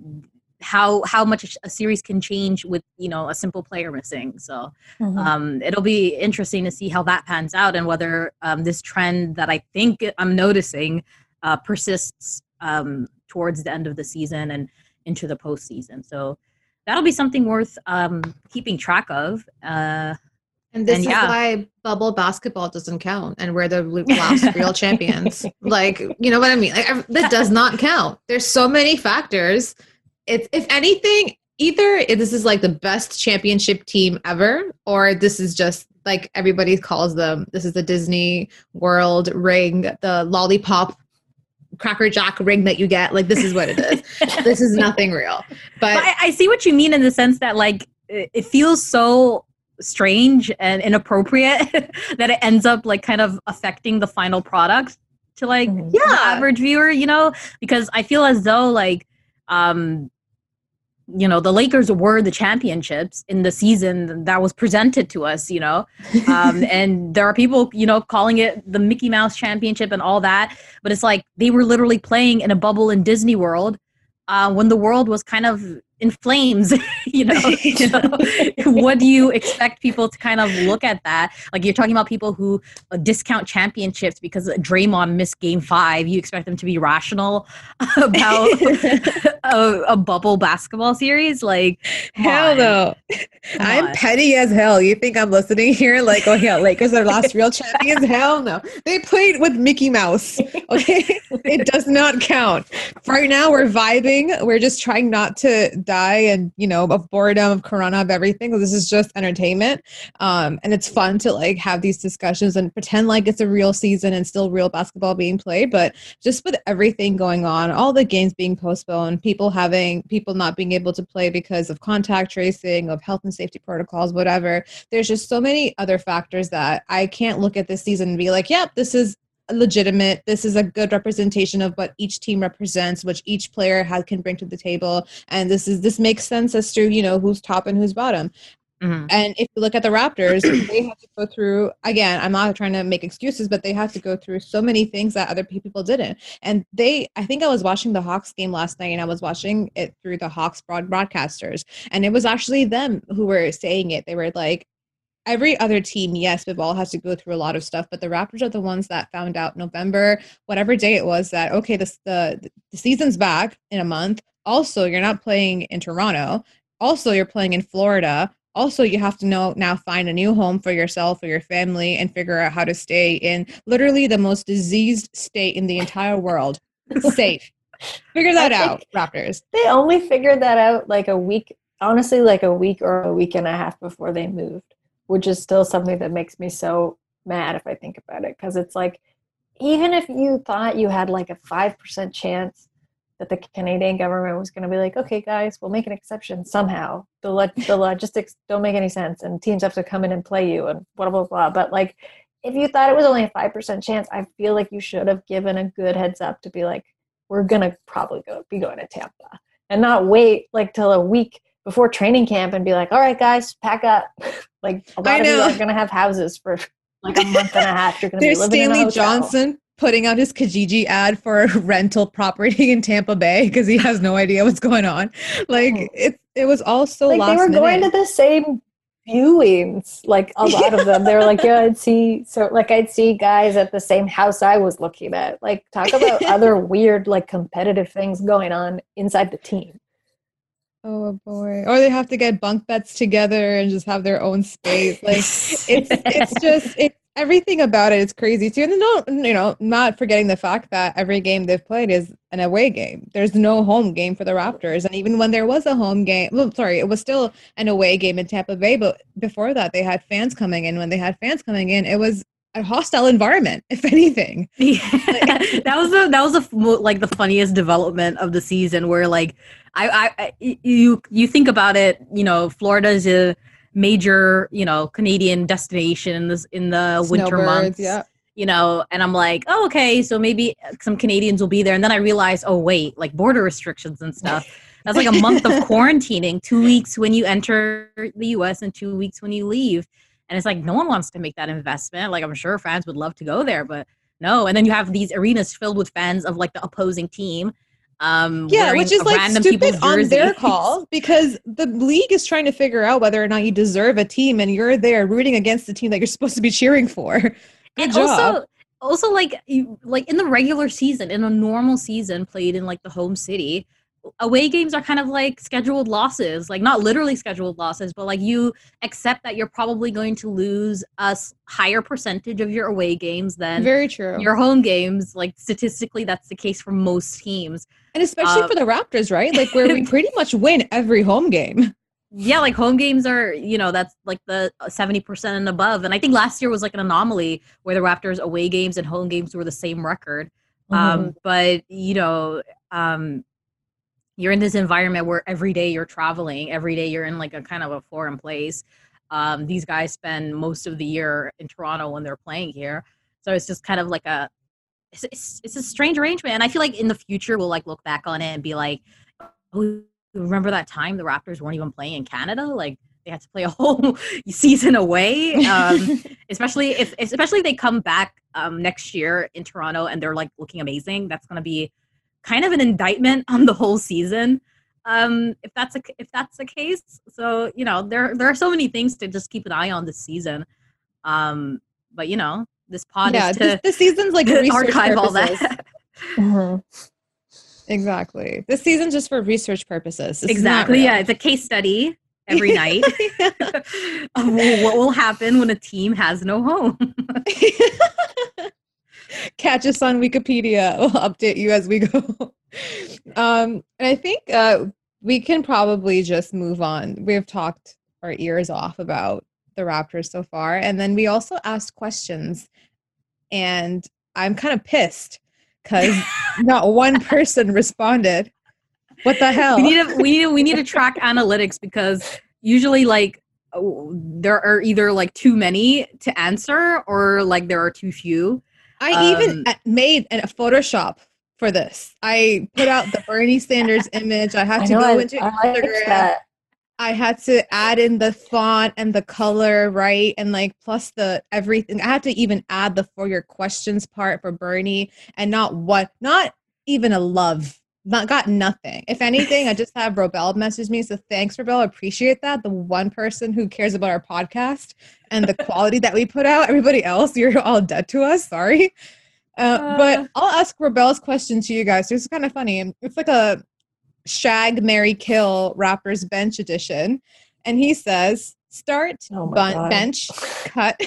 how how much a series can change with you know a simple player missing. So mm-hmm. um it'll be interesting to see how that pans out and whether um this trend that i think i'm noticing uh persists um towards the end of the season and into the postseason. So that'll be something worth um, keeping track of. Uh, and this and yeah. is why bubble basketball doesn't count, and we're the last real champions. Like, you know what I mean? Like, that does not count. There's so many factors. It's if anything, either this is like the best championship team ever, or this is just like everybody calls them. This is the Disney World ring, the lollipop cracker jack ring that you get like this is what it is this is nothing real but, but I, I, see what you mean in the sense that like it, feels so strange and inappropriate that it ends up like kind of affecting the final product to like mm-hmm. yeah. the average viewer you know because i feel as though like um you know the lakers were the championships in the season that was presented to us you know? Um, and there are people you know calling it the mickey mouse championship and all that but it's like they were literally playing in a bubble in disney world uh, when the world was kind of in flames you know? So what do you expect people to kind of look at that? Like you're talking about people who uh, discount championships because Draymond missed game five. You expect them to be rational about a, a, bubble basketball series? Like hell no. I'm petty as hell. You think I'm listening here? Like oh yeah Lakers are lost. Real champions? Hell no. They played with Mickey Mouse okay? It does not count. Right now we're vibing. We're just trying not to die and you know of boredom of corona of everything. This is just entertainment. Um, and it's fun to like have these discussions and pretend like it's a real season and still real basketball being played. But just with everything going on all the games being postponed people having people not being able to play because of contact tracing of health and safety protocols whatever there's just so many other factors that i can't look at this season and be like yep this is legitimate. This is a good representation of what each team represents, which each player has can bring to the table, and this is this makes sense as to you know who's top and who's bottom. Mm-hmm. And if you look at the Raptors, they have to go through again. I'm not trying to make excuses, but they have to go through so many things that other people didn't. And they, I think I was watching the Hawks game last night, and I was watching it through the Hawks broad broadcasters, and it was actually them who were saying it. They were like, every other team, yes, Bivol has to go through a lot of stuff, but the Raptors are the ones that found out November, whatever day it was, that okay, this the the season's back in a month. Also, you're not playing in Toronto. Also, you're playing in Florida. Also, you have to know now find a new home for yourself or your family and figure out how to stay in literally the most diseased state in the entire world. Safe. Figure that out, Raptors. They only figured that out like a week, honestly, like a week or a week and a half before they moved which is still something that makes me so mad if I think about it. Because it's like, even if you thought you had like a 5% chance that the Canadian government was going to be like, okay, guys, we'll make an exception somehow. The, lo- the logistics don't make any sense, and teams have to come in and play you, and blah, blah, blah. But like, if you thought it was only a 5% chance, I feel like you should have given a good heads up to be like, we're going to probably go be going to Tampa and not wait like till a week before training camp and be like, all right, guys, pack up. like a lot of you are going to have houses for like a month and a half. You're going to be living Stanley in a hotel. Johnson putting out his Kijiji ad for a rental property in Tampa Bay because he has no idea what's going on. Like it, it was all so like they were minute. going to the same viewings like a lot of them they were like yeah i'd see so like i'd see guys at the same house i was looking at like talk about other weird like competitive things going on inside the team Oh boy. Or they have to get bunk beds together and just have their own space. Like it's it's just it's everything about it is crazy too. And no you know, not forgetting the fact that every game they've played is an away game. There's no home game for the Raptors. And even when there was a home game, well sorry, it was still an away game in Tampa Bay, but before that they had fans coming in. When they had fans coming in, it was a hostile environment if anything. Yeah. that was the that was the like the funniest development of the season where like I, I you you think about it you know florida is a major you know canadian destination in this in the winter months yeah. you know and i'm like oh okay so maybe some canadians will be there. And then i realize oh wait like border restrictions and stuff. That's like a month of quarantining two weeks when you enter the us and two weeks when you leave and it's like no one wants to make that investment. Like I'm sure fans would love to go there, but no. And then you have these arenas filled with fans of like the opposing team. Um, yeah, which is like stupid on their call because the league is trying to figure out whether or not you deserve a team, and you're there rooting against the team that you're supposed to be cheering for. Good and job. also, also like you, like in the regular season, in a normal season played in like the home city, away games are kind of like scheduled losses like not literally scheduled losses but like you accept that you're probably going to lose a higher percentage of your away games than very true. your home games like statistically that's the case for most teams. And especially um, for the raptors right? Like where we pretty much win every home game. Yeah like home games are you know that's like the 70% and above and i think last year was like an anomaly where the raptors away games and home games were the same record. Um, mm-hmm. but you know, um, you're in this environment where every day you're traveling, every day you're in like a kind of a foreign place. Um, these guys spend most of the year in Toronto when they're playing here, so it's just kind of like a it's, it's, it's a strange arrangement. And I feel like in the future we'll like look back on it and be like, oh, remember that time the Raptors weren't even playing in Canada? Like they had to play a whole season away. Um, especially if especially if they come back um, next year in Toronto and they're like looking amazing. That's going to be kind of an indictment on the whole season. Um, if that's a if that's the case, so you know there there are so many things to just keep an eye on this season. Um, but you know this pod yeah, is to this, season's like archive purposes. all that. mm-hmm. Exactly. This season's just for research purposes. This exactly. Yeah, it's a case study every night what will happen when a team has no home. Catch us on Wikipedia. We'll update you as we go. Um, and I think uh, we can probably just move on. We've talked our ears off about the Raptors so far. And then we also asked questions. And I'm kind of pissed because not one person responded. What the hell? We need to we we need to track analytics because usually like there are either like too many to answer or like there are too few. I um, even made a Photoshop for this. I put out the Bernie Sanders image. I had to go I, into I Instagram. I had to add in the font and the color, right? And like plus the everything. I had to even add the for your questions part for Bernie and not what, not even a love not got nothing. If anything, I just have Robel message me. So thanks, Robel. I appreciate that. The one person who cares about our podcast and the quality that we put out. Everybody else, you're all dead to us. Sorry. Uh, uh, but I'll ask Robel's question to you guys. It's kind of funny. It's like a shag, Mary, kill Raptors bench edition. And he says, start oh bun- bench cut.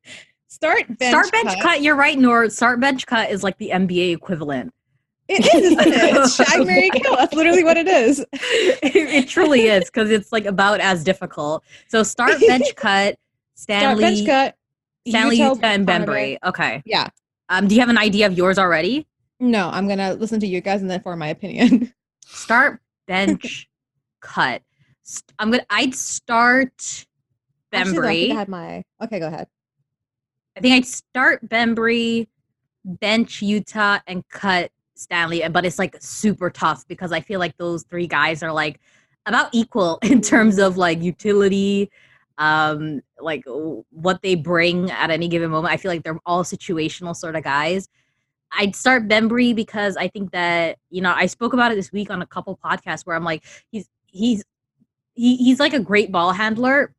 start bench start bench cut. cut. You're right, Noor. Start bench cut is like the NBA equivalent. It is, isn't it? It's shag, Mary, kill. That's literally what it is. it, it truly is because it's like about as difficult. So start bench cut, Stanley, start bench cut, Stanley, Yuta, Yuta and Bembry. Okay. Yeah. Um, do you have an idea of yours already? No, I'm gonna listen to you guys and then form my opinion. Start bench cut. I'm gonna. I'd start Bembry. I, I had my. Okay, go ahead. I think I'd start Bembry, bench Yuta, and cut Stanley, but it's like super tough because I feel like those three guys are like about equal in terms of like utility, um, like what they bring at any given moment. I feel like they're all situational sort of guys. I'd start Bembry because I think that you know I spoke about it this week on a couple podcasts where I'm like he's he's he, he's like a great ball handler,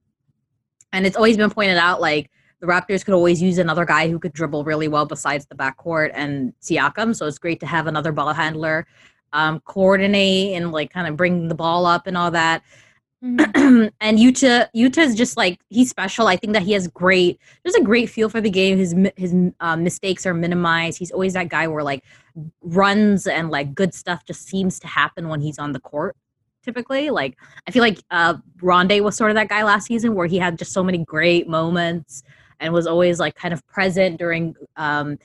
and it's always been pointed out like the Raptors could always use another guy who could dribble really well besides the backcourt and Siakam. So it's great to have another ball handler um, coordinate and like kind of bring the ball up and all that. Mm-hmm. and Utah, Yuta is just like he's special. I think that he has great, there's a great feel for the game. His his uh, mistakes are minimized. He's always that guy where like runs and like good stuff just seems to happen when he's on the court typically. Like I feel like uh Rondae was sort of that guy last season where he had just so many great moments and was always like kind of present during um,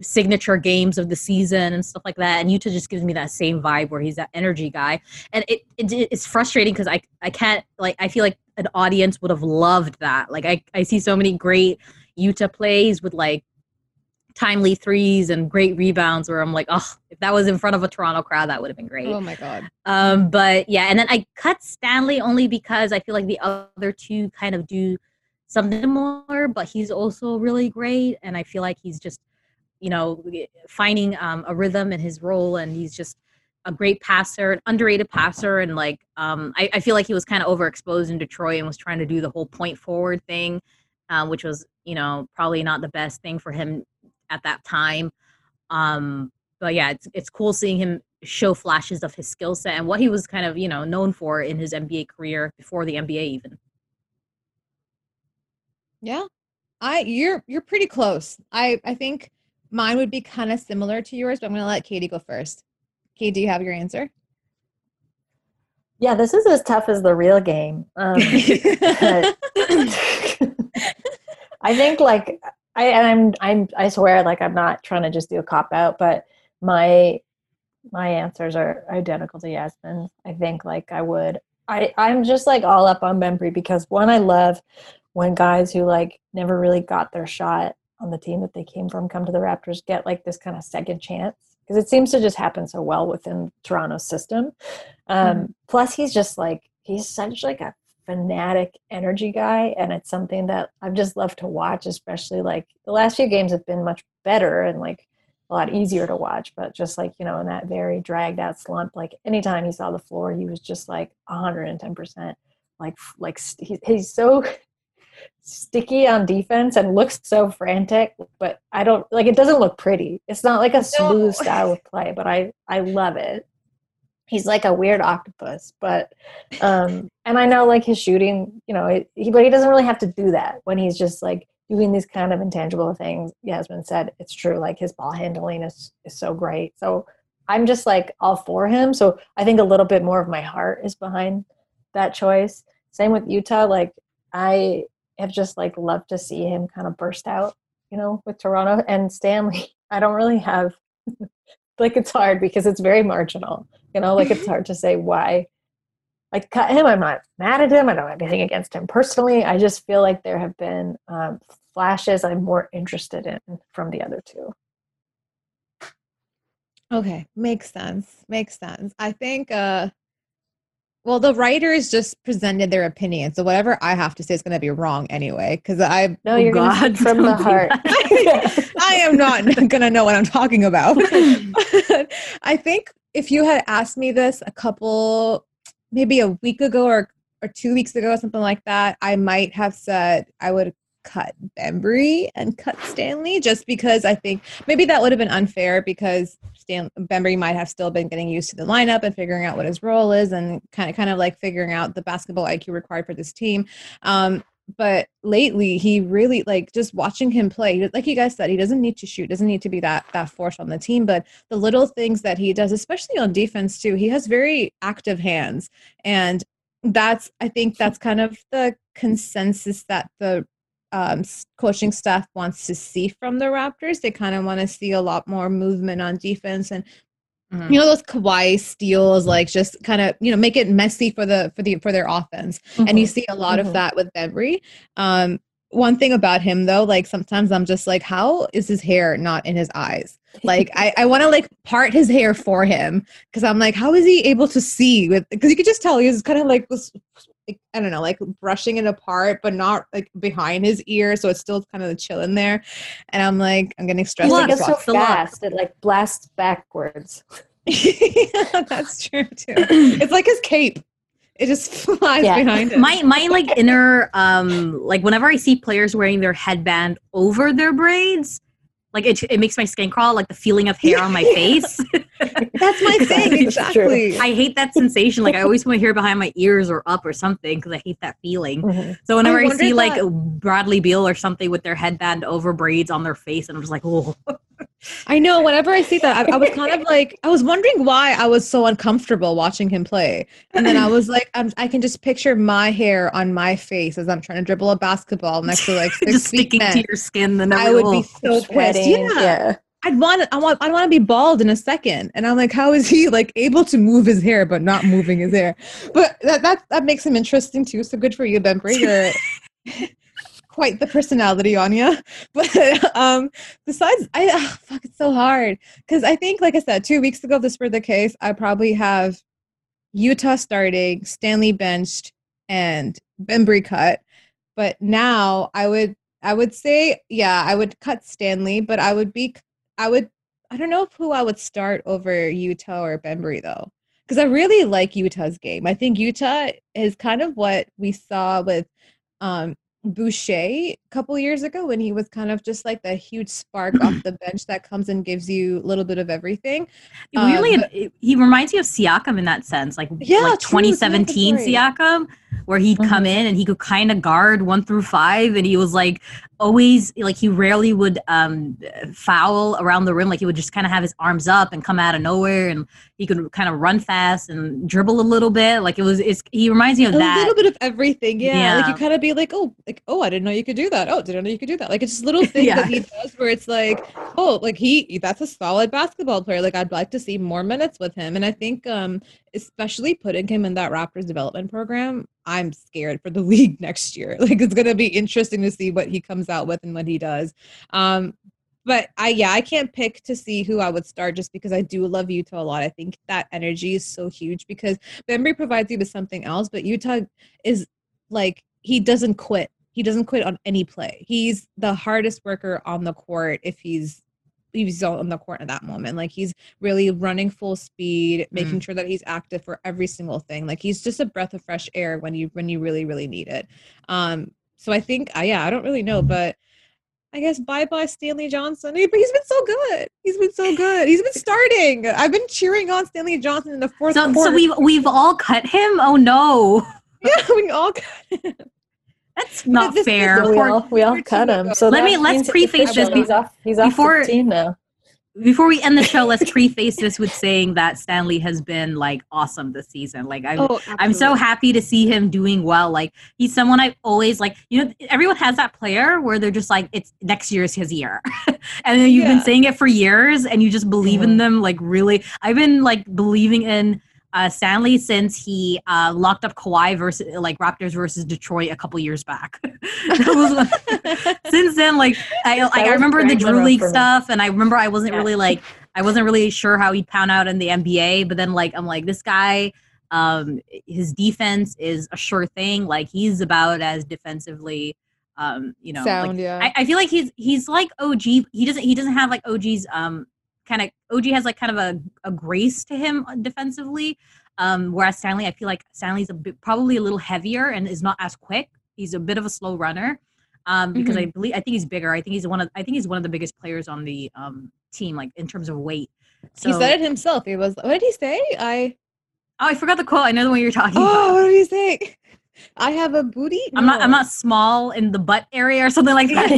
signature games of the season and stuff like that. And Yuta just gives me that same vibe where he's that energy guy. And it, it it's frustrating because I I can't like I feel like an audience would have loved that. Like I I see so many great Yuta plays with like timely threes and great rebounds where I'm like, oh, if that was in front of a Toronto crowd, that would have been great. Oh my god. Um, but yeah, and then I cut Stanley only because I feel like the other two kind of do something more, but he's also really great. And I feel like he's just, you know, finding um, a rhythm in his role. And he's just a great passer, an underrated passer. And like, um, I, I, feel like he was kind of overexposed in Detroit and was trying to do the whole point forward thing, uh, which was, you know, probably not the best thing for him at that time. Um, but yeah, it's, it's cool seeing him show flashes of his skill set and what he was kind of, you know, known for in his NBA career before the NBA even. Yeah. I you're you're pretty close. I I think mine would be kind of similar to yours, but I'm going to let Katie go first. Katie, do you have your answer? Yeah, this is as tough as the real game. Um, I think like I and I'm I'm I swear like I'm not trying to just do a cop out, but my my answers are identical to Yasmin. I think like I would I I'm just like all up on Bembry because one I love when guys who like never really got their shot on the team that they came from come to the Raptors get like this kind of second chance because it seems to just happen so well within Toronto's system. Um, mm Plus, he's just like he's such like a fanatic energy guy, and it's something that I've just loved to watch. Especially like the last few games have been much better and like a lot easier to watch. But just like you know, in that very dragged out slump, like anytime he saw the floor, he was just like 110 percent. Like like he, he's so sticky on defense and looks so frantic but i don't like it doesn't look pretty. It's not like a smooth no. style of play but i i love it. He's like a weird octopus but um and i know like his shooting you know he, but he doesn't really have to do that when he's just like doing these kind of intangible things. Yasmin said it's true like his ball handling is is so great. So i'm just like all for him. So i think a little bit more of my heart is behind that choice. Same with yuta like i have just like loved to see him kind of burst out, you know, with Toronto and Stanley. I don't really have like it's hard because it's very marginal, you know, like it's hard to say why I cut him. I'm not mad at him. I don't have anything against him personally. I just feel like there have been um, flashes I'm more interested in from the other two. Okay, makes sense. Makes sense. I think uh well, the writers just presented their opinion, so whatever I have to say is going to be wrong anyway. Because I no, you're God, from the heart. I am not going to know what I'm talking about. I think if you had asked me this a couple, maybe a week ago or or two weeks ago, or something like that, I might have said I would cut Bembry and cut Stanley just because I think maybe that would have been unfair because Stan Bembry might have still been getting used to the lineup and figuring out what his role is and kind of kind of like figuring out the basketball IQ required for this team. Um, but lately he really like just watching him play like you guys said he doesn't need to shoot doesn't need to be that that force on the team but the little things that he does especially on defense too he has very active hands and that's i think that's kind of the consensus that the um, coaching staff wants to see from the Raptors. They kind of want to see a lot more movement on defense and Mm-hmm. you know those Kawhi steals like just kind of you know make it messy for the for the for their offense mm-hmm. and you see a lot mm-hmm. of that with Bembry um one thing about him though like sometimes i'm just like how is his hair not in his eyes like i, I want to like part his hair for him because i'm like how is he able to see with because you could just tell he's kind of like like, I don't know, like brushing it apart, but not like behind his ear, so it's still kind of chill in there. And I'm like, I'm getting stressed. Look, it's so fast; it like blasts backwards. yeah, that's true too. It's like his cape; it just flies yeah. behind it. My my like inner um like whenever I see players wearing their headband over their braids, like it, it makes my skin crawl, like the feeling of hair on my face. That's my thing. Exactly. I hate that sensation. Like I always want to hear behind my ears or up or something because I hate that feeling. Mm-hmm. So whenever I, I see that- like Bradley Beal or something with their headband over braids on their face, and I'm just like, oh. I know. Whenever I see that, I, I, was kind of like, I was wondering why I was so uncomfortable watching him play, and then I was like, I'm, i can just picture my hair on my face as I'm trying to dribble a basketball next to like just sticking men. to your skin. Then I would be so pissed. Yeah. yeah. I'd want I want I want to be bald in a second. And I'm like, how is he like able to move his hair but not moving his hair? But that that that makes him interesting too. So good for you, Ben You're quite the personality on you. But um besides I oh, fuck it's so hard. Cause I think, like I said, two weeks ago, this were the case, I probably have Yuta starting, Stanley benched, and Bembry cut. But now I would I would say, yeah, I would cut Stanley, but I would be I would I don't know who I would start over Yuta or Bembry though. Because I really like Yuta's game. I think Utah is kind of what we saw with um, Boucher a couple years ago when he was kind of just like the huge spark off the bench that comes and gives you a little bit of everything. Really, um, he reminds me of Siakam in that sense, like yeah, like 2017 Siakam, where he'd mm-hmm. come in and he could kind of guard one through five, and he was like always like he rarely would um foul around the rim. Like he would just kind of have his arms up and come out of nowhere and he could kind of run fast and dribble a little bit. Like it was it's he reminds me of a that. a little bit of everything yeah, yeah. like you kind of be like oh like oh i didn't know you could do that. Oh didn't know you could do that. Like it's just little things yeah. that he does where it's like oh like he that's a solid basketball player. Like i'd like to see more minutes with him. And i think um especially putting him in that raptors development program I'm scared for the league next year. Like it's going to be interesting to see what he comes out with and what he does. Um, but I yeah, I can't pick to see who I would start just because I do love Yuta a lot. I think that energy is so huge because Bembry provides you with something else, but Yuta is like he doesn't quit. He doesn't quit on any play. He's the hardest worker on the court if he's he's on the court at that moment. Like he's really running full speed, making mm. sure that he's active for every single thing. Like he's just a breath of fresh air when you when you really really need it. Um, so I think, uh, yeah, I don't really know, but I guess bye bye Stanley Johnson. But he's been so good. He's been so good. He's been starting. I've been cheering on Stanley Johnson in the fourth. So, quarter. so we've we've all cut him. Oh no. Yeah, we all cut him. That's not this, fair. This, we all, we all cut him. So let me let's preface this. He's off. He's off before, now. Before we end the show, let's preface this with saying that Stanley has been like awesome this season. Like I'm, oh, I'm so happy to see him doing well. Like he's someone I've always like. You know, everyone has that player where they're just like, it's next year's his year, and then you've yeah. been saying it for years, and you just believe mm-hmm. in them. Like really, I've been like believing in uh, Stanley since he uh, locked up Kawhi versus like Raptors versus Detroit a couple years back. was, since then, like I, like, I remember the Drew League stuff, and I remember I wasn't yeah. really like I wasn't really sure how he'd pound out in the NBA, but then like I'm like this guy, um, his defense is a sure thing. Like he's about as defensively um you know Sound, like, yeah. I, I, feel like he's he's like og he doesn't he doesn't have like og's um kind of OG has like kind of a, a grace to him defensively. Um, whereas Stanley, I feel like Stanley's a bit, probably a little heavier and is not as quick. He's a bit of a slow runner. Um, because mm-hmm. I believe I think he's bigger. I think he's one of I think he's one of the biggest players on the um, team, like in terms of weight. So, he said it himself. He was. What did he say? I. Oh, I forgot the quote. I know the one you're talking. Oh, about. what did he say? I have a booty. No. I'm not. I'm not small in the butt area or something like that.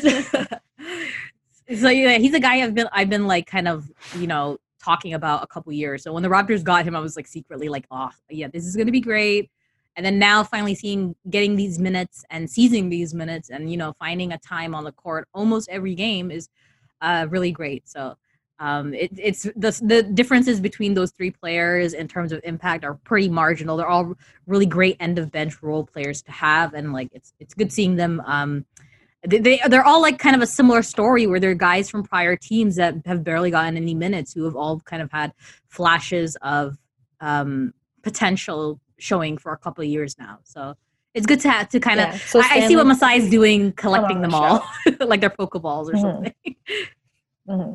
so yeah, he's a guy I've been I've been like kind of you know talking about a couple years. So when the Raptors got him, I was like secretly like, oh yeah, this is gonna be great. And then now finally seeing getting these minutes and seizing these minutes and you know finding a time on the court almost every game is uh, really great. So um, it, it's the the differences between those three players in terms of impact are pretty marginal. They're all really great end of bench role players to have, and like it's it's good seeing them. Um, they they're all like kind of a similar story where they're guys from prior teams that have barely gotten any minutes who have all kind of had flashes of um, potential showing for a couple of years now. So it's good to have to kind yeah. of. So I, I, see what Masai is doing, collecting them all like they're pokeballs or mm-hmm. something. Mm-hmm.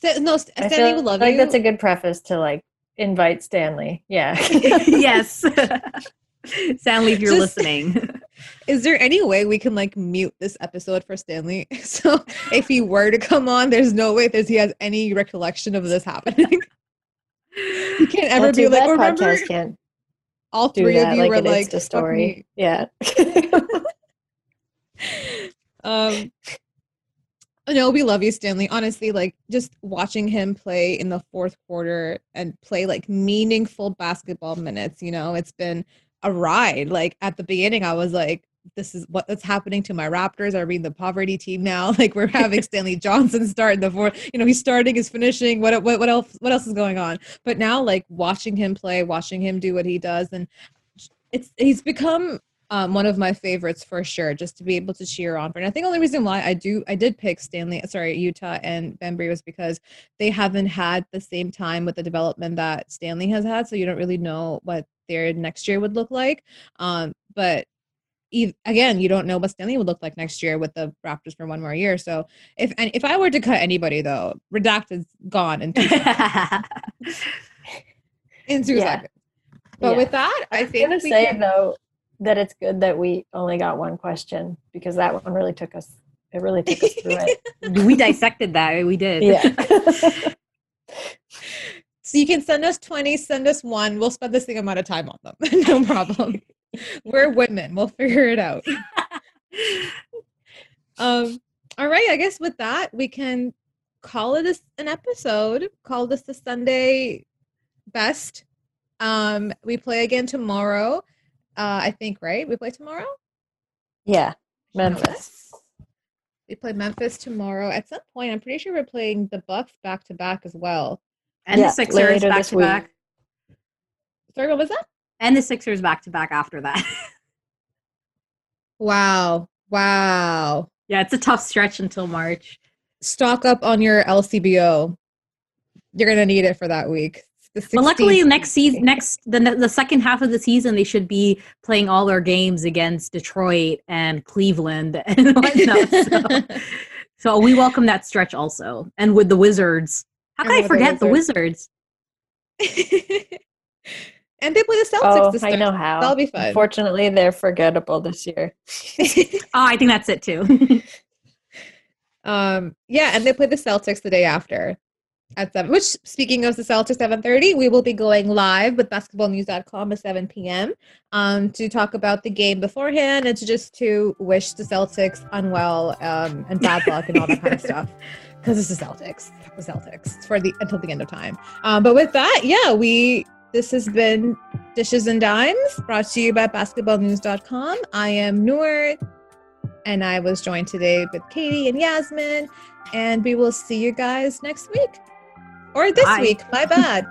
So, no, Stanley would love like you. that's a good preface to like invite Stanley. Yeah. yes. Stanley, if you're Just, listening. Is there any way we can like mute this episode for Stanley? So if he were to come on, there's no way that he has any recollection of this happening. you can't ever be like, remember? Can't all three of you like were like, the story. Yeah. um, no, we love you, Stanley. Honestly, like just watching him play in the fourth quarter and play like meaningful basketball minutes, you know, it's been a ride. Like at the beginning, I was like, this is what's happening to my Raptors. Are we the poverty team now? Like we're having Stanley Johnson start in the fourth. You know, he's starting, he's finishing. What what what else? What else is going on? But now, like watching him play, watching him do what he does, and it's he's become um, one of my favorites for sure. Just to be able to cheer on for. And I think the only reason why I do I did pick Stanley, sorry, Yuta and Bembry was because they haven't had the same time with the development that Stanley has had. So you don't really know what their next year would look like. Um, but again, you don't know what Stanley would look like next year with the Raptors for one more year. So if and if I were to cut anybody though, redacted's gone in two seconds. in two yeah. seconds. But yeah. with that, I, I think gonna say can... though that it's good that we only got one question because that one really took us. It really took us through it. we dissected that. We did. Yeah. So you can send us 20, send us one. We'll spend the same amount of time on them. no problem. We're women. We'll figure it out. um. All right. I guess with that, we can call it an episode. Call this the Sunday best. Um. We play again tomorrow. Uh. I think right. We play tomorrow. Yeah, Memphis. We play Memphis tomorrow. At some point, I'm pretty sure we're playing the Bucks back to back as well. And yeah, the Sixers back to week. back. Sorry, what was that? And the Sixers back to back after that. wow. Wow. Yeah, it's a tough stretch until March. Stock up on your LCBO. You're gonna need it for that week. But luckily, next season, next the the second half of the season, they should be playing all their games against Detroit and Cleveland and whatnot. so, so we welcome that stretch also, and with the Wizards. How can I, I forget the Wizards? and they play the Celtics. Oh, this I know how. That'll be fun. Unfortunately, they're forgettable this year. oh, I think that's it too. um, yeah, and they play the Celtics the day after at 7 which speaking of the celtics 7.30 we will be going live with basketballnews.com at 7 p.m um, to talk about the game beforehand and to just to wish the celtics unwell um, and bad luck and all that kind of stuff because it's the celtics the celtics for the until the end of time um, but with that yeah we this has been dishes and dimes brought to you by basketballnews.com i am noor and i was joined today with katie and yasmin and we will see you guys next week or this Bye. week. My bad.